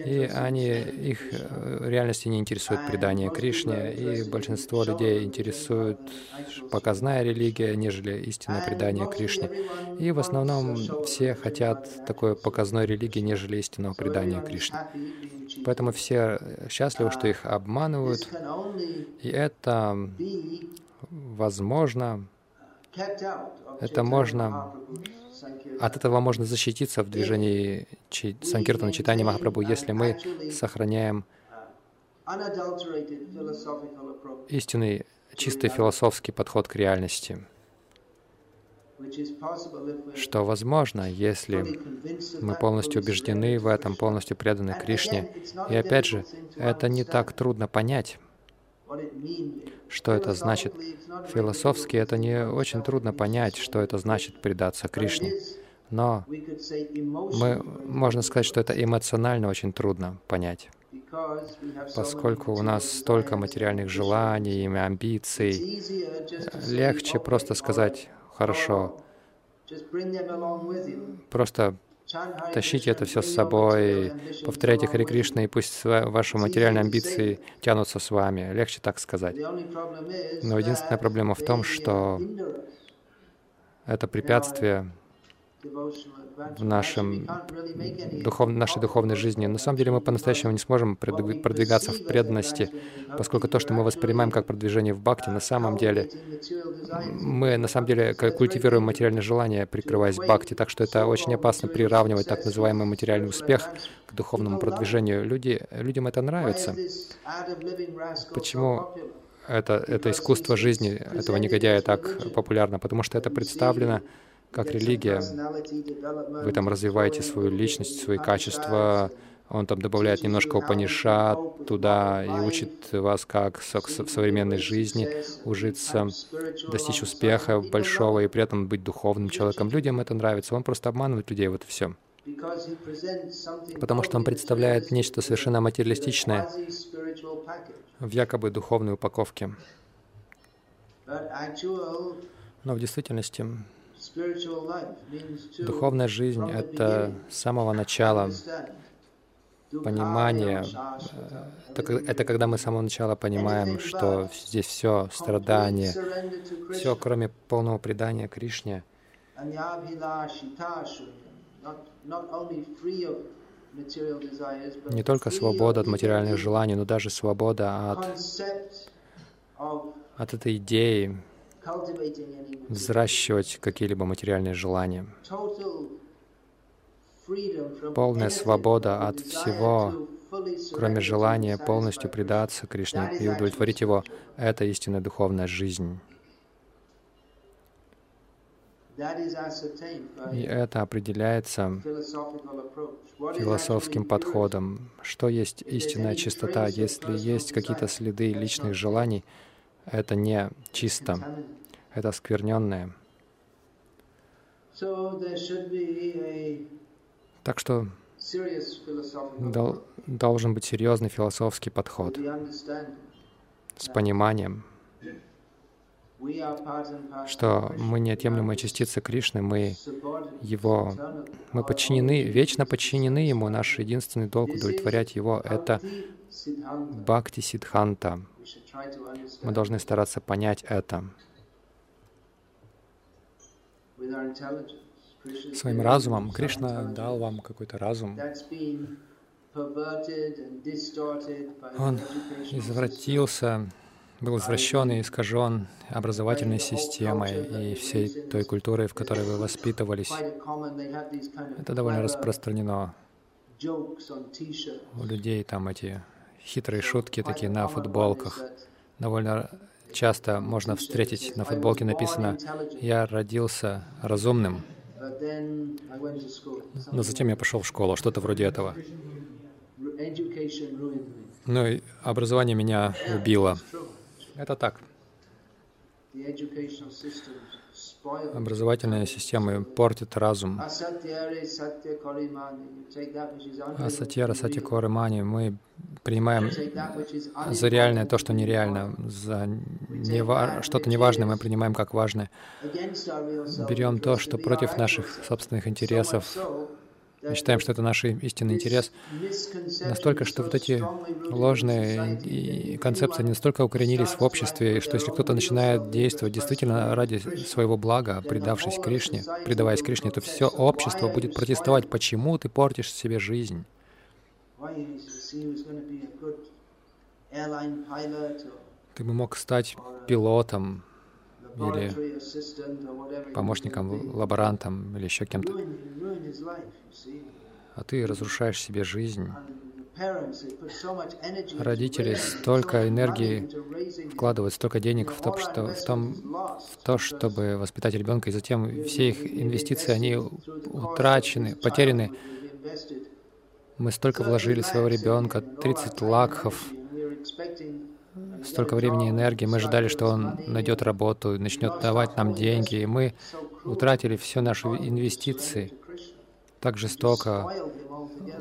и они, их э, реальности не интересует предание Кришне, и большинство людей интересует показная религия, нежели истинное предание Кришне. И в основном все хотят такой показной религии, нежели истинного предания Кришне. Поэтому все счастливы, что их обманывают, и это возможно, это можно, от этого можно защититься в движении Санкиртана Читания Махапрабху, если мы сохраняем истинный, чистый философский подход к реальности, что возможно, если мы полностью убеждены в этом, полностью преданы Кришне. И опять же, это не так трудно понять. Что это значит? Философски это не очень трудно понять, что это значит предаться Кришне. Но мы, можно сказать, что это эмоционально очень трудно понять, поскольку у нас столько материальных желаний амбиций. Легче просто сказать, хорошо, просто Тащите это все с собой, повторяйте Хари Кришна, и пусть ваши материальные амбиции тянутся с вами. Легче так сказать. Но единственная проблема в том, что это препятствие в нашем духов, нашей духовной жизни. На самом деле мы по-настоящему не сможем продвигаться в преданности, поскольку то, что мы воспринимаем как продвижение в бхакти, на самом деле мы на самом деле культивируем материальное желание, прикрываясь бхакти, так что это очень опасно приравнивать так называемый материальный успех к духовному продвижению. Люди, людям это нравится. Почему это, это искусство жизни этого негодяя так популярно? Потому что это представлено как религия. Вы там развиваете свою личность, свои качества. Он там добавляет немножко Упанишат туда и учит вас, как в современной жизни ужиться, достичь успеха большого и при этом быть духовным человеком. Людям это нравится. Он просто обманывает людей, вот и все. Потому что он представляет нечто совершенно материалистичное в якобы духовной упаковке. Но в действительности Духовная жизнь — это с самого начала понимание, это, это когда мы с самого начала понимаем, что здесь все страдание, все, кроме полного предания Кришне, не только свобода от материальных желаний, но даже свобода от, от этой идеи взращивать какие-либо материальные желания. Полная свобода от всего, кроме желания полностью предаться Кришне и удовлетворить Его — это истинная духовная жизнь. И это определяется философским подходом. Что есть истинная чистота? Если есть какие-то следы личных желаний, это не чисто это оскверненное. Так что дол должен быть серьезный философский подход с пониманием, что мы неотъемлемая частица Кришны, мы Его, мы подчинены, вечно подчинены Ему. Наш единственный долг удовлетворять Его — это Бхакти Сиддханта. Мы должны стараться понять это своим разумом. Кришна дал вам какой-то разум. Он извратился, был извращен и искажен образовательной системой и всей той культурой, в которой вы воспитывались. Это довольно распространено. У людей там эти хитрые шутки такие на футболках. Довольно часто можно встретить на футболке написано «Я родился разумным». Но затем я пошел в школу, что-то вроде этого. Ну и образование меня убило. Это так. Образовательная система портит разум. Асатьяра Сатикоры Мани мы принимаем за реальное то, что нереально, за нева... что-то неважное мы принимаем как важное. Берем то, что против наших собственных интересов, мы считаем, что это наш истинный интерес, настолько, что вот эти ложные концепции не настолько укоренились в обществе, что если кто-то начинает действовать действительно ради своего блага, предавшись Кришне, предаваясь Кришне, то все общество будет протестовать, почему ты портишь себе жизнь. Ты бы мог стать пилотом, или помощником, лаборантом, или еще кем-то. А ты разрушаешь себе жизнь. Родители столько энергии вкладывают, столько денег в то, что, в, том, в то, чтобы воспитать ребенка, и затем все их инвестиции, они утрачены, потеряны. Мы столько вложили своего ребенка, 30 лакхов, столько времени и энергии. Мы ждали, что он найдет работу, начнет давать нам деньги, и мы утратили все наши инвестиции. Так жестоко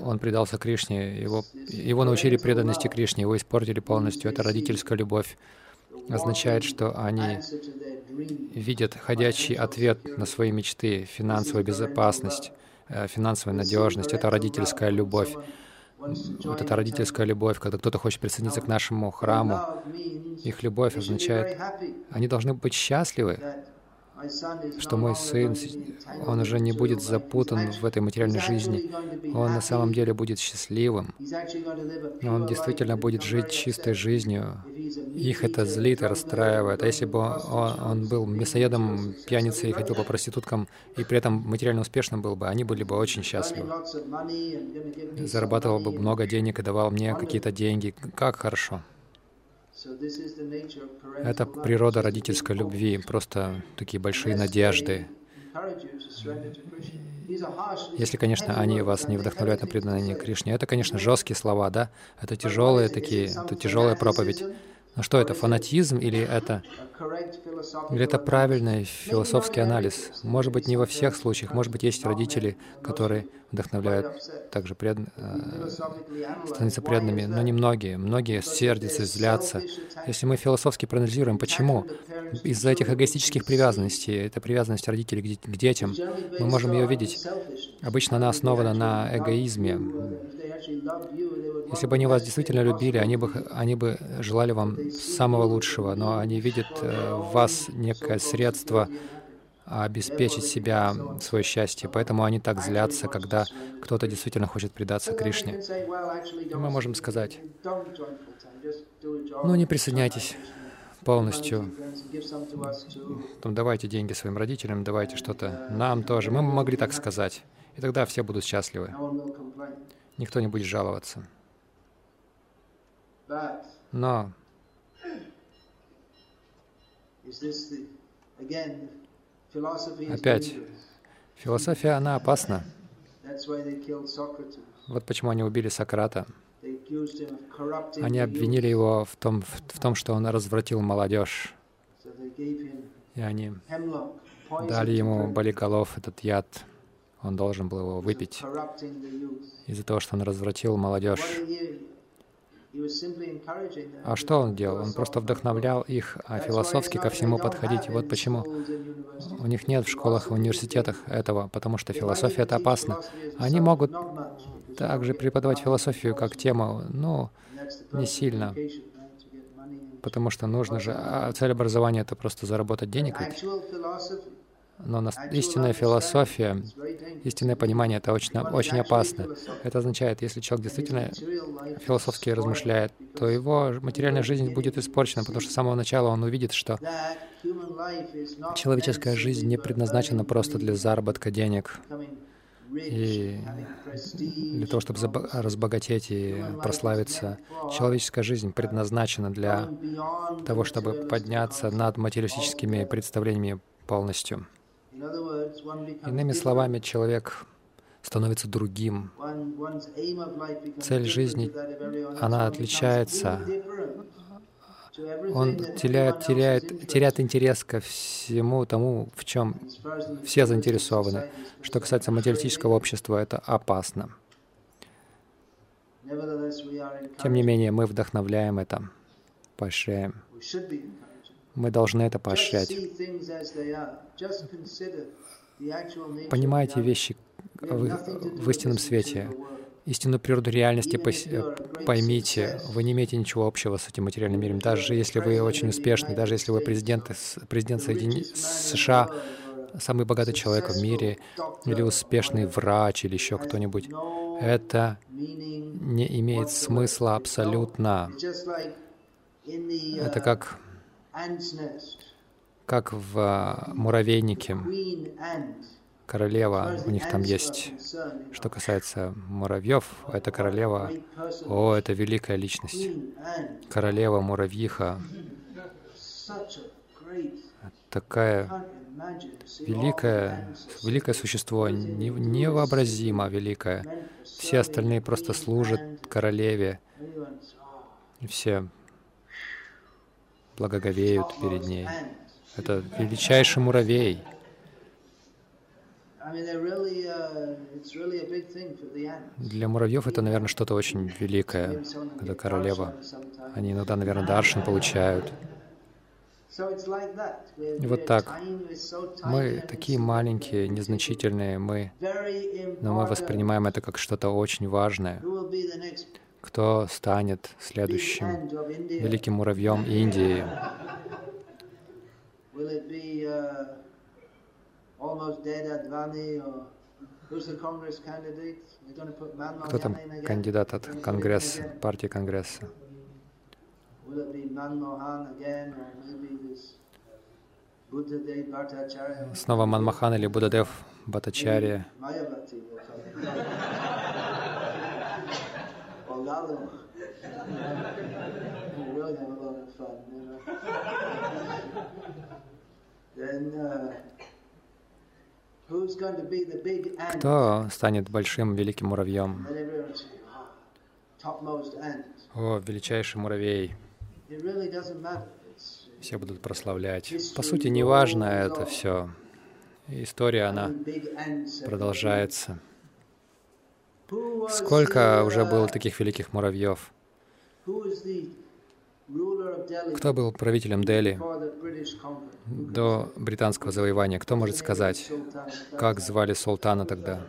он предался Кришне, его, его научили преданности Кришне, его испортили полностью. Это родительская любовь. Означает, что они видят ходячий ответ на свои мечты, финансовую безопасность, э, финансовую надежность. Это родительская любовь вот эта родительская любовь, когда кто-то хочет присоединиться к нашему храму, их любовь означает, они должны быть счастливы, что мой сын, он уже не будет запутан в этой материальной жизни, он на самом деле будет счастливым, он действительно будет жить чистой жизнью. Их это злит и расстраивает. А если бы он, он был мясоедом, пьяницей ходил по проституткам, и при этом материально успешным был бы, они были бы очень счастливы. Зарабатывал бы много денег и давал мне какие-то деньги. Как хорошо. Это природа родительской любви, просто такие большие надежды. Если, конечно, они вас не вдохновляют на преданное Кришне, это, конечно, жесткие слова, да? Это тяжелые такие, это тяжелая проповедь. Но что это, фанатизм или это, или это правильный философский анализ? Может быть, не во всех случаях, может быть, есть родители, которые вдохновляют также пред... Э, становиться преданными, но не многие. Многие сердятся, злятся. Если мы философски проанализируем, почему? Из-за этих эгоистических привязанностей, это привязанность родителей к детям, мы можем ее видеть. Обычно она основана на эгоизме. Если бы они вас действительно любили, они бы, они бы желали вам самого лучшего, но они видят э, в вас некое средство обеспечить себя, свое счастье. Поэтому они так злятся, когда кто-то действительно хочет предаться Кришне. И мы можем сказать, ну не присоединяйтесь полностью, там, давайте деньги своим родителям, давайте что-то нам тоже. Мы могли так сказать. И тогда все будут счастливы. Никто не будет жаловаться. Но опять, философия, она опасна. Вот почему они убили Сократа. Они обвинили его в том, в, в том, что он развратил молодежь. И они дали ему болиголов, этот яд. Он должен был его выпить из-за того, что он развратил молодежь. А что он делал? Он просто вдохновлял их а философски ко всему подходить. Вот почему у них нет в школах, в университетах этого, потому что философия — это опасно. Они могут также преподавать философию как тему, но не сильно, потому что нужно же... А цель образования — это просто заработать денег. Ведь. Но истинная философия, истинное понимание — это очень, очень опасно. Это означает, если человек действительно философски размышляет, то его материальная жизнь будет испорчена, потому что с самого начала он увидит, что человеческая жизнь не предназначена просто для заработка денег и для того, чтобы разбогатеть и прославиться. Человеческая жизнь предназначена для того, чтобы подняться над материалистическими представлениями полностью. Иными словами, человек становится другим. Цель жизни, она отличается он теряет, теряет, теряет интерес ко всему тому, в чем все заинтересованы. Что касается материалистического общества, это опасно. Тем не менее, мы вдохновляем это, поощряем. Мы должны это поощрять. Понимайте вещи в, истинном свете. Истинную природу реальности поймите. Вы не имеете ничего общего с этим материальным миром. Даже если вы очень успешны, даже если вы президент, президент. США, самый богатый человек в мире, или успешный врач, или еще кто-нибудь, это не имеет смысла абсолютно. Это как, как в а, муравейнике. Королева, у них там есть, что касается муравьев, это королева, о, это великая личность. Королева муравьиха, такая великое, великое существо, невообразимо великое. Все остальные просто служат королеве, все благоговеют перед ней. Это величайший муравей — для муравьев это, наверное, что-то очень великое, когда королева. Они иногда, наверное, даршин получают. И вот так. Мы такие маленькие, незначительные, мы, но мы воспринимаем это как что-то очень важное. Кто станет следующим великим муравьем Индии? Кто там кандидат от Конгресса, партии Конгресса? Снова Манмахан или Будадев Батачария? Then uh, кто станет большим великим муравьем? О, величайший муравей. Все будут прославлять. По сути, не важно это все. История, она продолжается. Сколько уже было таких великих муравьев? Кто был правителем Дели до британского завоевания? Кто может сказать, как звали султана тогда?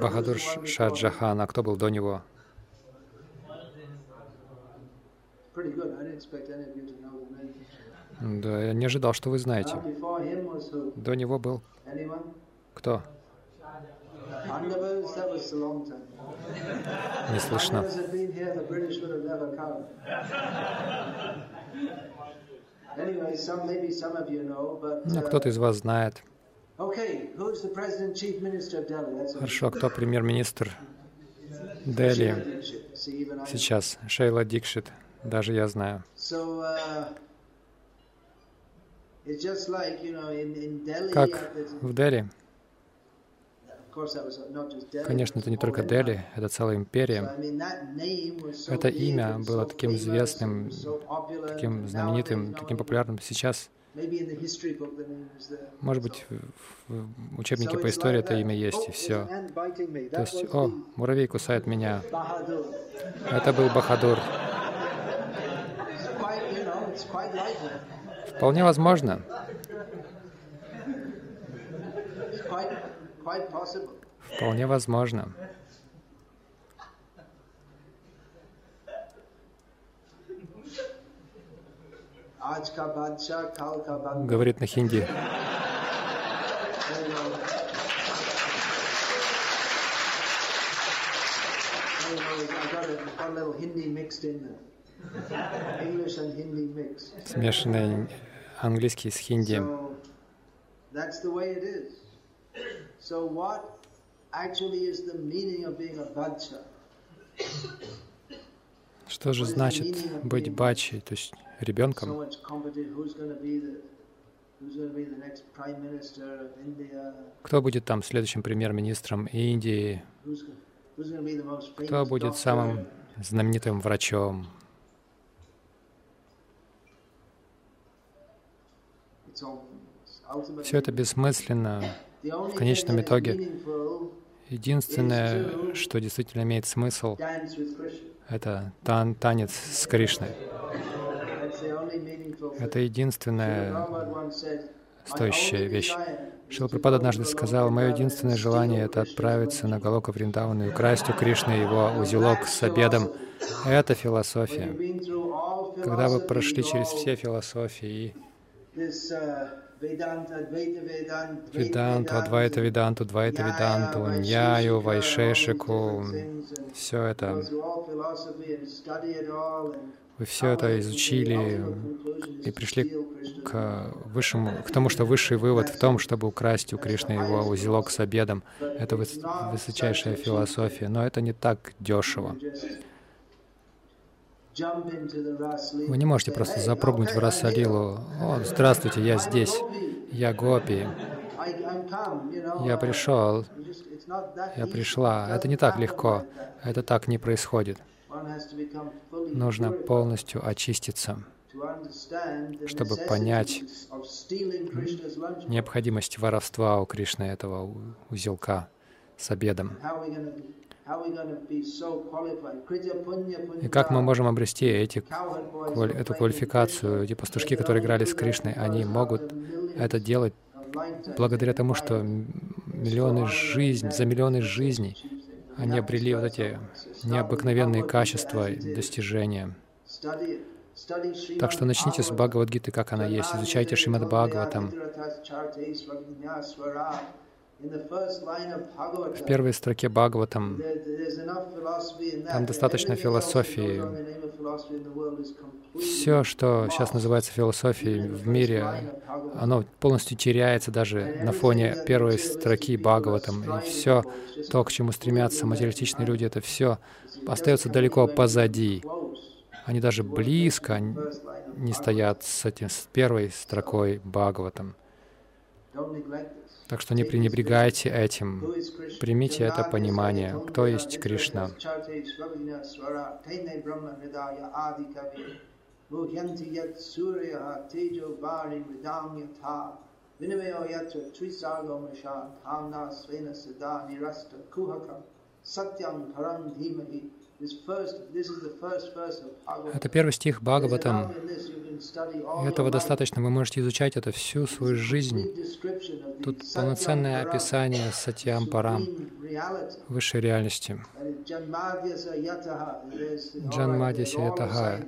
Бахадур Шаджахан. А кто был до него? Да, я не ожидал, что вы знаете. До него был кто? Не слышно. Ну, кто-то из вас знает. Хорошо, кто премьер-министр Дели сейчас? Шейла Дикшит. Даже я знаю. Как в Дели Конечно, это не только Дели, это целая империя. Это имя было таким известным, таким знаменитым, таким популярным сейчас. Может быть, в учебнике по истории это имя есть, и все. То есть, о, муравей кусает меня. Это был Бахадур. Вполне возможно. Вполне возможно. Говорит на хинди. Смешанный английский с хинди. Что же значит быть бачей, то есть ребенком? Кто будет там следующим премьер-министром Индии? Кто будет самым знаменитым врачом? Все это бессмысленно. В конечном итоге единственное, что действительно имеет смысл, это тан танец с Кришной. Это единственная стоящая вещь. Шилапрапад однажды сказал, «Мое единственное желание — это отправиться на Галока Вриндавану и украсть у Кришны его узелок с обедом». Это философия. Когда вы прошли через все философии, Веданту, Адвайта Веданту, Двайта Веданту, Ньяю, Вайшешику, все это вы все это изучили и пришли к высшему, к тому, что высший вывод в том, чтобы украсть у Кришны его узелок с обедом. Это высочайшая философия, но это не так дешево. Вы не можете просто запрыгнуть в Расалилу. О, здравствуйте, я здесь, я Гопи. Я пришел, я пришла. Это не так легко, это так не происходит. Нужно полностью очиститься, чтобы понять необходимость воровства у Кришны этого узелка с обедом. И как мы можем обрести эти, эту квалификацию? Эти пастушки, которые играли с Кришной, они могут это делать благодаря тому, что миллионы жизней, за миллионы жизней они обрели вот эти необыкновенные качества и достижения. Так что начните с Бхагавадгиты, как она есть. Изучайте Шримад Бхагаватам. В первой строке Бхагаватам там достаточно философии. Все, что сейчас называется философией в мире, оно полностью теряется даже на фоне первой строки Бхагаватам. И все то, к чему стремятся материалистичные люди, это все остается далеко позади. Они даже близко не стоят с этим, с первой строкой Бхагаватам. Так что не пренебрегайте этим. Примите это понимание. Кто есть Кришна? Это первый стих Бхагаватам. Этого достаточно. Вы можете изучать это всю свою жизнь. Тут полноценное описание Сатьям Парам, высшей реальности. Джанмадьяся Ятага.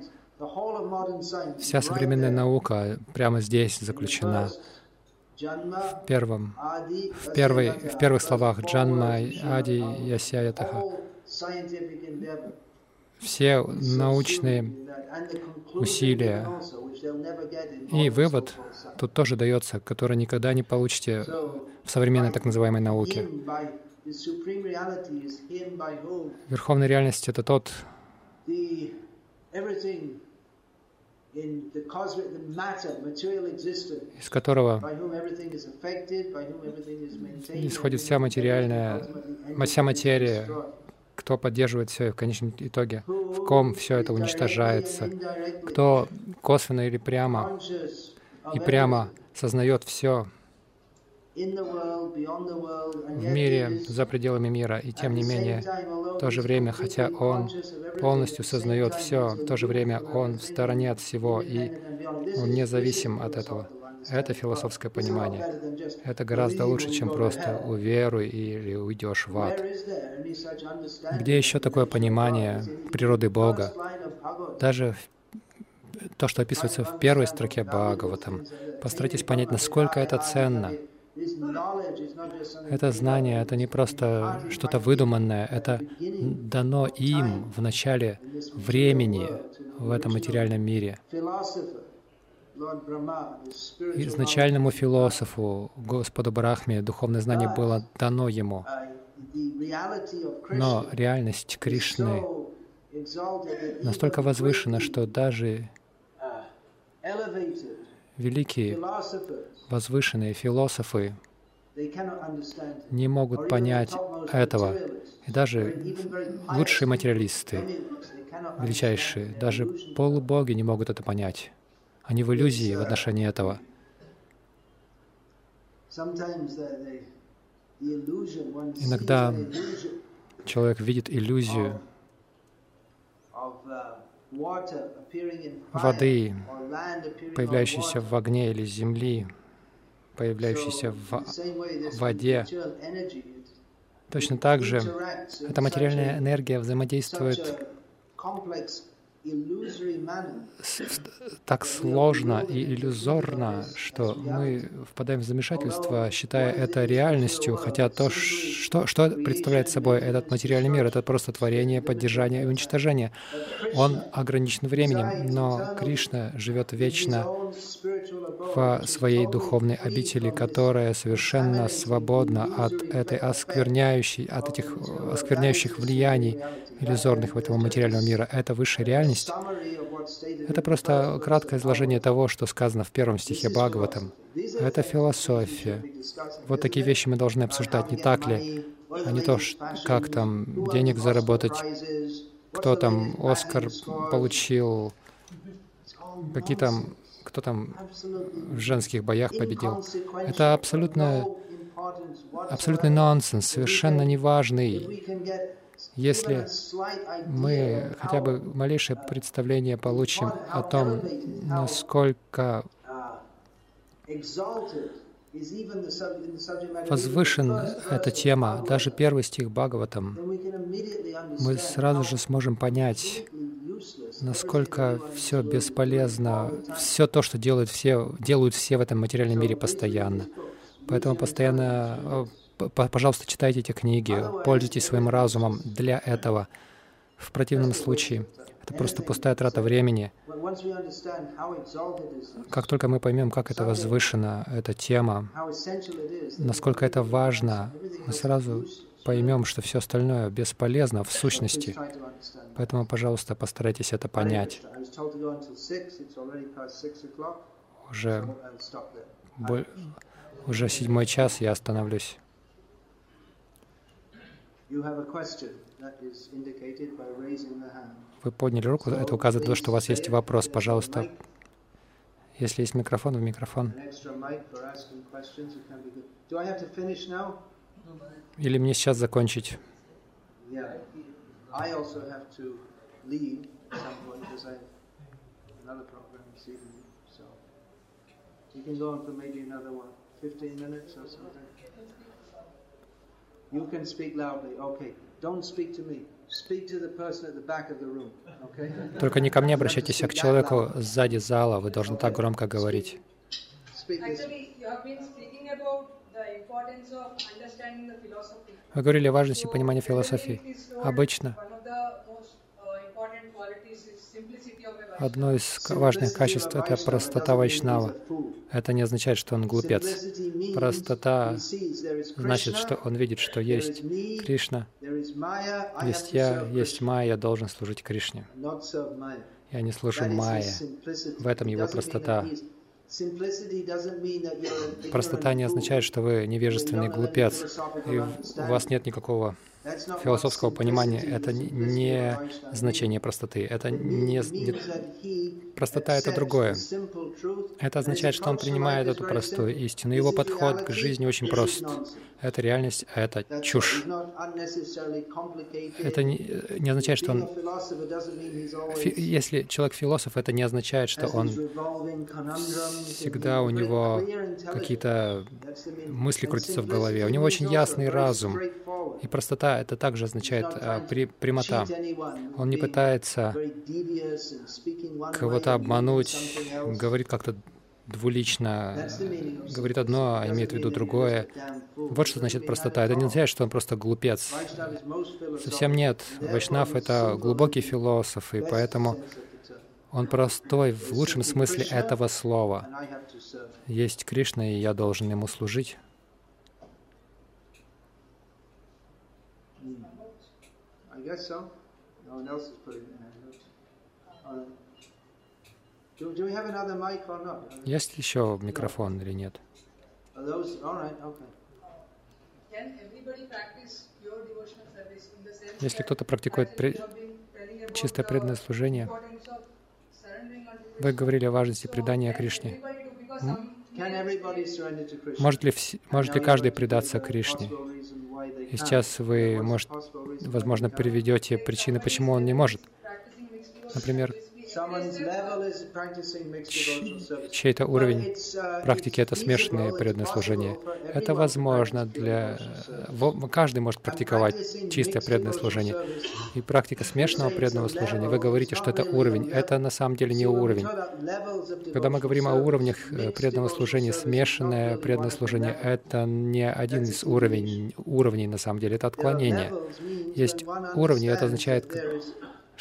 Вся современная наука прямо здесь заключена. В, первом, в, первой, в первых словах Джанма Ади Яся Ятаха все научные усилия. И вывод тут тоже дается, который никогда не получите в современной так называемой науке. Верховная реальность — это тот, из которого исходит вся материальная, вся материя, кто поддерживает все в конечном итоге, в ком все это уничтожается, кто косвенно или прямо и прямо сознает все в мире, за пределами мира, и тем не менее, в то же время, хотя он полностью сознает все, в то же время он в стороне от всего, и он независим от этого. Это философское понимание. Это гораздо лучше, чем просто уверуй или уйдешь в ад. Где еще такое понимание природы Бога? Даже то, что описывается в первой строке Бхагаватам. Постарайтесь понять, насколько это ценно. Это знание, это не просто что-то выдуманное, это дано им в начале времени в этом материальном мире изначальному философу, Господу Брахме, духовное знание было дано ему. Но реальность Кришны настолько возвышена, что даже великие, возвышенные философы не могут понять этого. И даже лучшие материалисты, величайшие, даже полубоги не могут это понять. Они в иллюзии в отношении этого. Иногда человек видит иллюзию воды, появляющейся в огне или земли, появляющейся в воде. Точно так же эта материальная энергия взаимодействует так сложно и иллюзорно, что мы впадаем в замешательство, считая это реальностью, хотя то, что, что представляет собой этот материальный мир, это просто творение, поддержание и уничтожение. Он ограничен временем, но Кришна живет вечно в своей духовной обители, которая совершенно свободна от этой оскверняющей, от этих оскверняющих влияний иллюзорных в этого материального мира. Это высшая реальность. Это просто краткое изложение того, что сказано в первом стихе Бхагаватам. Это философия. Вот такие вещи мы должны обсуждать, не так ли? А не то, как там денег заработать, кто там Оскар получил, какие там, кто там в женских боях победил. Это абсолютно, абсолютный нонсенс, совершенно неважный. Если мы хотя бы малейшее представление получим о том, насколько возвышен эта тема, даже первый стих Бхагаватам, мы сразу же сможем понять, насколько все бесполезно, все то, что делают все, делают все в этом материальном мире постоянно. Поэтому постоянно пожалуйста, читайте эти книги, пользуйтесь своим разумом для этого. В противном случае это просто пустая трата времени. Как только мы поймем, как это возвышена эта тема, насколько это важно, мы сразу поймем, что все остальное бесполезно в сущности. Поэтому, пожалуйста, постарайтесь это понять. Уже, уже седьмой час, я остановлюсь. Вы подняли руку, это указывает то, что у вас есть вопрос. Пожалуйста, если есть микрофон, в микрофон. Или мне сейчас закончить? You can go on for maybe another one, 15 minutes or something. You can speak loudly. Okay. Don't speak to me. Speak to the person at the back of the room. Okay? Только не ко мне обращайтесь, а к человеку сзади зала. Вы должны так громко говорить. Вы говорили о важности понимания философии. Обычно Одно из важных качеств — это простота Вайшнава. Это не означает, что он глупец. Простота значит, что он видит, что есть Кришна, есть я, есть Майя, я должен служить Кришне. Я не служу Майя. В этом его простота. Простота не означает, что вы невежественный глупец, и у вас нет никакого философского понимания. Это не значение простоты. Это не. Простота — это другое. Это означает, что он принимает эту простую истину. Его подход к жизни очень прост. Это реальность, а это чушь. Это не, не означает, что он... Фи, если человек философ, это не означает, что он всегда у него какие-то мысли крутятся в голове. У него очень ясный разум. И простота — это также означает а, при, прямота. Он не пытается кого-то обмануть, говорит как-то двулично, говорит одно, а имеет в виду другое. Вот что значит простота. Это не означает, что он просто глупец. Совсем нет. Вайшнав — это глубокий философ, и поэтому он простой в лучшем смысле этого слова. Есть Кришна, и я должен ему служить. Guess so. No one else is putting their hand up. Do, do we have another mic or not? Есть еще микрофон или нет? Are those all right? Okay. Can everybody practice pure devotional service in the sense Если кто-то практикует чистое the преданное служение, importance of surrendering unto вы Krishna, говорили о важности предания can Кришне. everybody do- because some Can everybody surrender to Krishna? Может ли, вс- может ли каждый предаться Кришне? И сейчас вы, может, возможно, приведете причины, почему он не может. Например, чей-то уровень uh, практики — это смешанное преданное служение. Это возможно для... Каждый может практиковать чистое преданное служение. И практика смешанного преданного служения, вы говорите, что это уровень. Это на самом деле не уровень. Когда мы говорим о уровнях э, преданного служения, смешанное преданное служение — это не один из уровней, уровней на самом деле, это отклонение. Есть уровни, это означает,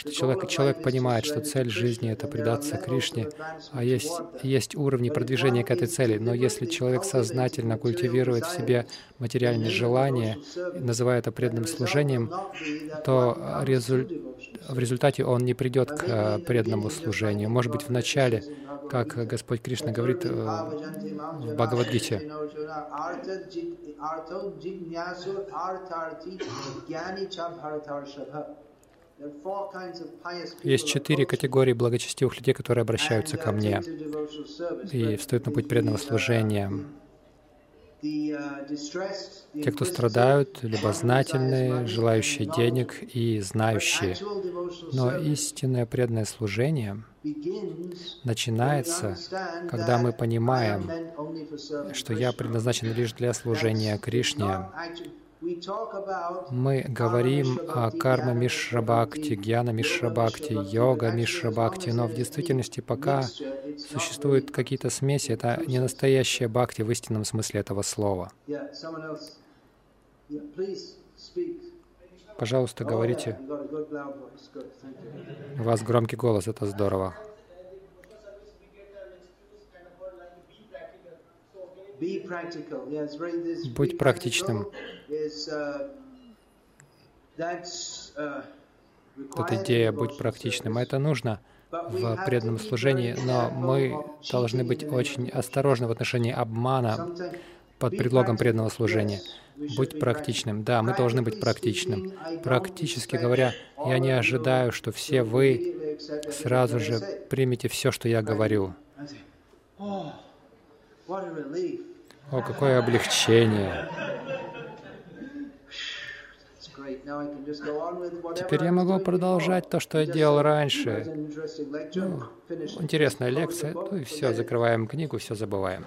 что человек, человек понимает, что цель жизни — это предаться Кришне, а есть, есть уровни продвижения к этой цели. Но если человек сознательно культивирует в себе материальные желания, называя это преданным служением, то в результате он не придет к э, преданному служению. Может быть, в начале, как Господь Кришна говорит э, в Бхагавадгите, есть четыре категории благочестивых людей, которые обращаются ко мне и встают на путь преданного служения. Те, кто страдают, любознательные, желающие денег и знающие. Но истинное преданное служение начинается, когда мы понимаем, что я предназначен лишь для служения Кришне. Мы говорим о карма Мишрабхакти, гьяна Мишрабхакти, йога Мишрабхакти, но в действительности пока существуют какие-то смеси, это не настоящая бхакти в истинном смысле этого слова. Пожалуйста, говорите. У вас громкий голос, это здорово. Будь практичным. Вот идея «будь практичным» — это нужно в преданном служении, но мы должны быть очень осторожны в отношении обмана под предлогом преданного служения. Будь практичным. Да, мы должны быть практичным. Практически говоря, я не ожидаю, что все вы сразу же примете все, что я говорю. О, какое облегчение! Теперь я могу продолжать то, что я делал раньше. Ну, интересная лекция, ну и все, закрываем книгу, все забываем.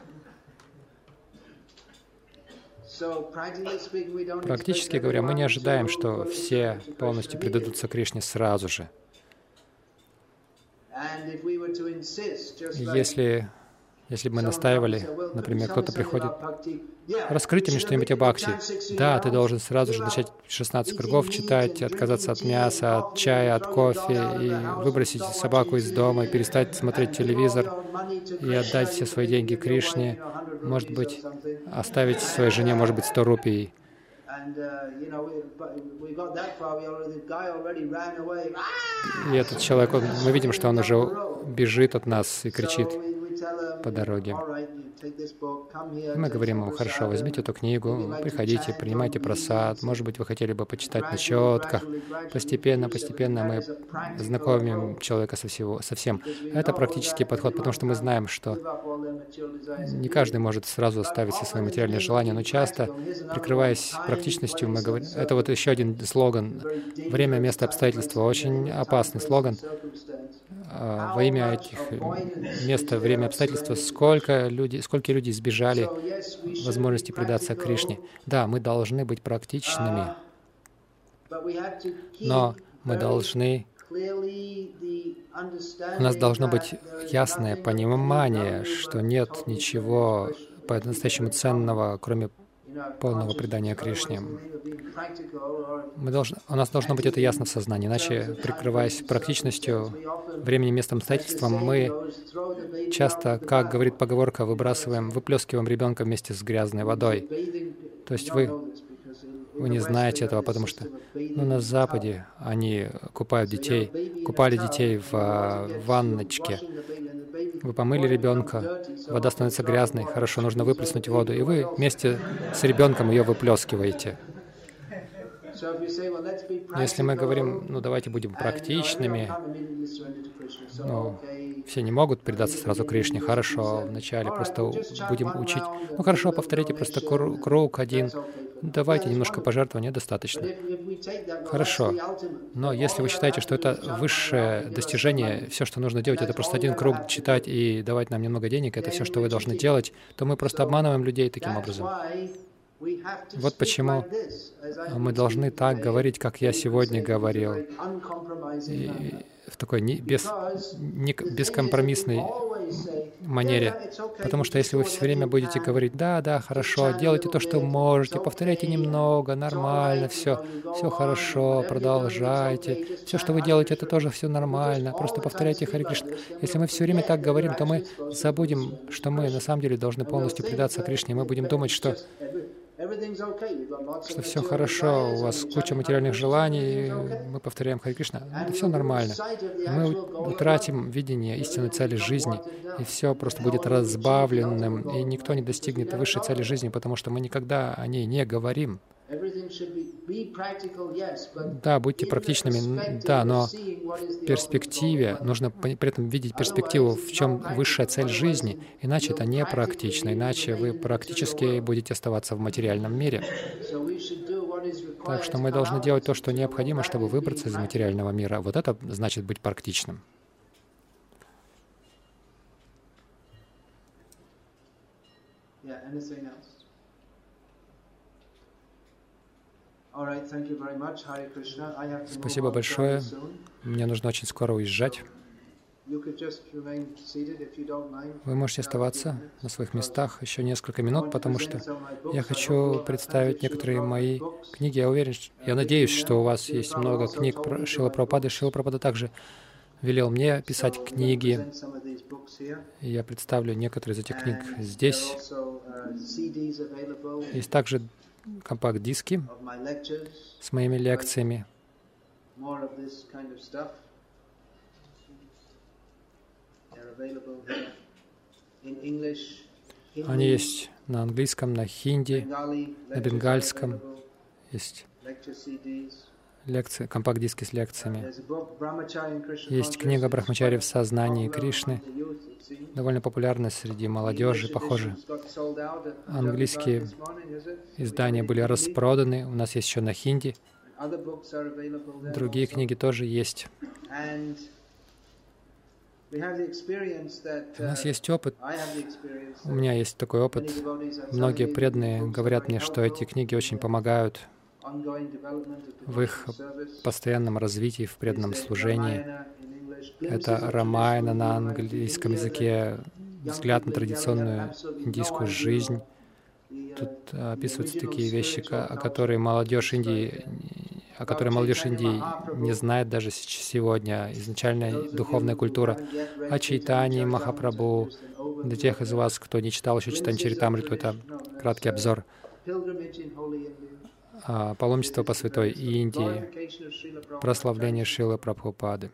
Практически говоря, мы не ожидаем, что все полностью предадутся Кришне сразу же. Если, если бы мы настаивали, например, кто-то приходит, раскройте мне что-нибудь о Бхакти. Да, ты должен сразу же начать 16 кругов читать, отказаться от мяса, от чая, от кофе, и выбросить собаку из дома, и перестать смотреть телевизор, и отдать все свои деньги Кришне, может быть, оставить своей жене, может быть, 100 рупий. И этот человек, он, мы видим, что он уже бежит от нас и кричит по дороге. Мы говорим ему, хорошо, возьмите эту книгу, приходите, принимайте просад, может быть, вы хотели бы почитать на четках. Постепенно, постепенно мы знакомим человека со, всего, со всем. Это практический подход, потому что мы знаем, что не каждый может сразу оставить все свои материальные желания, но часто, прикрываясь практичностью, мы говорим, это вот еще один слоган, время, место, обстоятельства, очень опасный слоган. Во имя этих места, время, обстоятельства, сколько люди, сколько люди избежали возможности предаться Кришне. Да, мы должны быть практичными, но мы должны у нас должно быть ясное понимание, что нет ничего по-настоящему ценного, кроме полного предания Кришне. Мы должны, у нас должно быть это ясно в сознании, иначе, прикрываясь практичностью, временем, местом, обстоятельством, мы часто, как говорит поговорка, выбрасываем, выплескиваем ребенка вместе с грязной водой. То есть вы, вы не знаете этого, потому что ну, на Западе они купают детей, купали детей в, в ванночке, Вы помыли ребенка, вода становится грязной, хорошо, нужно выплеснуть воду, и вы вместе с ребенком ее выплескиваете. Если мы говорим, ну давайте будем практичными, ну, все не могут предаться сразу Кришне, хорошо, вначале просто будем учить. Ну хорошо, повторите просто круг один, давайте немножко пожертвования, достаточно. Хорошо. Но если вы считаете, что это высшее достижение, все, что нужно делать, это просто один круг читать и давать нам немного денег, это все, что вы должны делать, то мы просто обманываем людей таким образом. Вот почему мы должны так говорить, как я сегодня говорил, и в такой не, без, не, бескомпромиссной манере. Потому что если вы все время будете говорить, да, да, хорошо, делайте то, что можете, повторяйте немного, нормально, все, все хорошо, продолжайте. Все, что вы делаете, это тоже все нормально, просто повторяйте Хари Кришна. Если мы все время так говорим, то мы забудем, что мы на самом деле должны полностью предаться Кришне. Мы будем думать, что что все хорошо, у вас куча материальных желаний, мы повторяем Хари Кришна, это все нормально. Мы утратим видение истинной цели жизни, и все просто будет разбавленным, и никто не достигнет высшей цели жизни, потому что мы никогда о ней не говорим. Да, будьте практичными, да, но в перспективе нужно при этом видеть перспективу, в чем высшая цель жизни, иначе это не практично, иначе вы практически будете оставаться в материальном мире. Так что мы должны делать то, что необходимо, чтобы выбраться из материального мира. Вот это значит быть практичным. Yeah, anything else? Спасибо большое. Мне нужно очень скоро уезжать. Вы можете оставаться на своих местах еще несколько минут, потому что я хочу представить некоторые мои книги. Я уверен, я надеюсь, что у вас есть много книг про Шила Прабхупады. Шила Прабхупада также велел мне писать книги. Я представлю некоторые из этих книг здесь. Uh, есть также компакт-диски с моими лекциями. Они есть на английском, на хинди, на бенгальском. Есть лекции, компакт-диски с лекциями. Есть книга Брахмачари в сознании Кришны, довольно популярная среди молодежи, похоже. Английские издания были распроданы, у нас есть еще на хинди. Другие книги тоже есть. У нас есть опыт, у меня есть такой опыт. Многие преданные говорят мне, что эти книги очень помогают в их постоянном развитии, в преданном служении. Это Рамайна на английском языке, взгляд на традиционную индийскую жизнь. Тут описываются такие вещи, о которых молодежь Индии, о которой молодежь Индии не знает даже сегодня. Изначальная духовная культура о читании Махапрабху. Для тех из вас, кто не читал еще читание Чаритамриту, это краткий обзор паломничество по Святой Индии, прославление Шилы Прабхупады.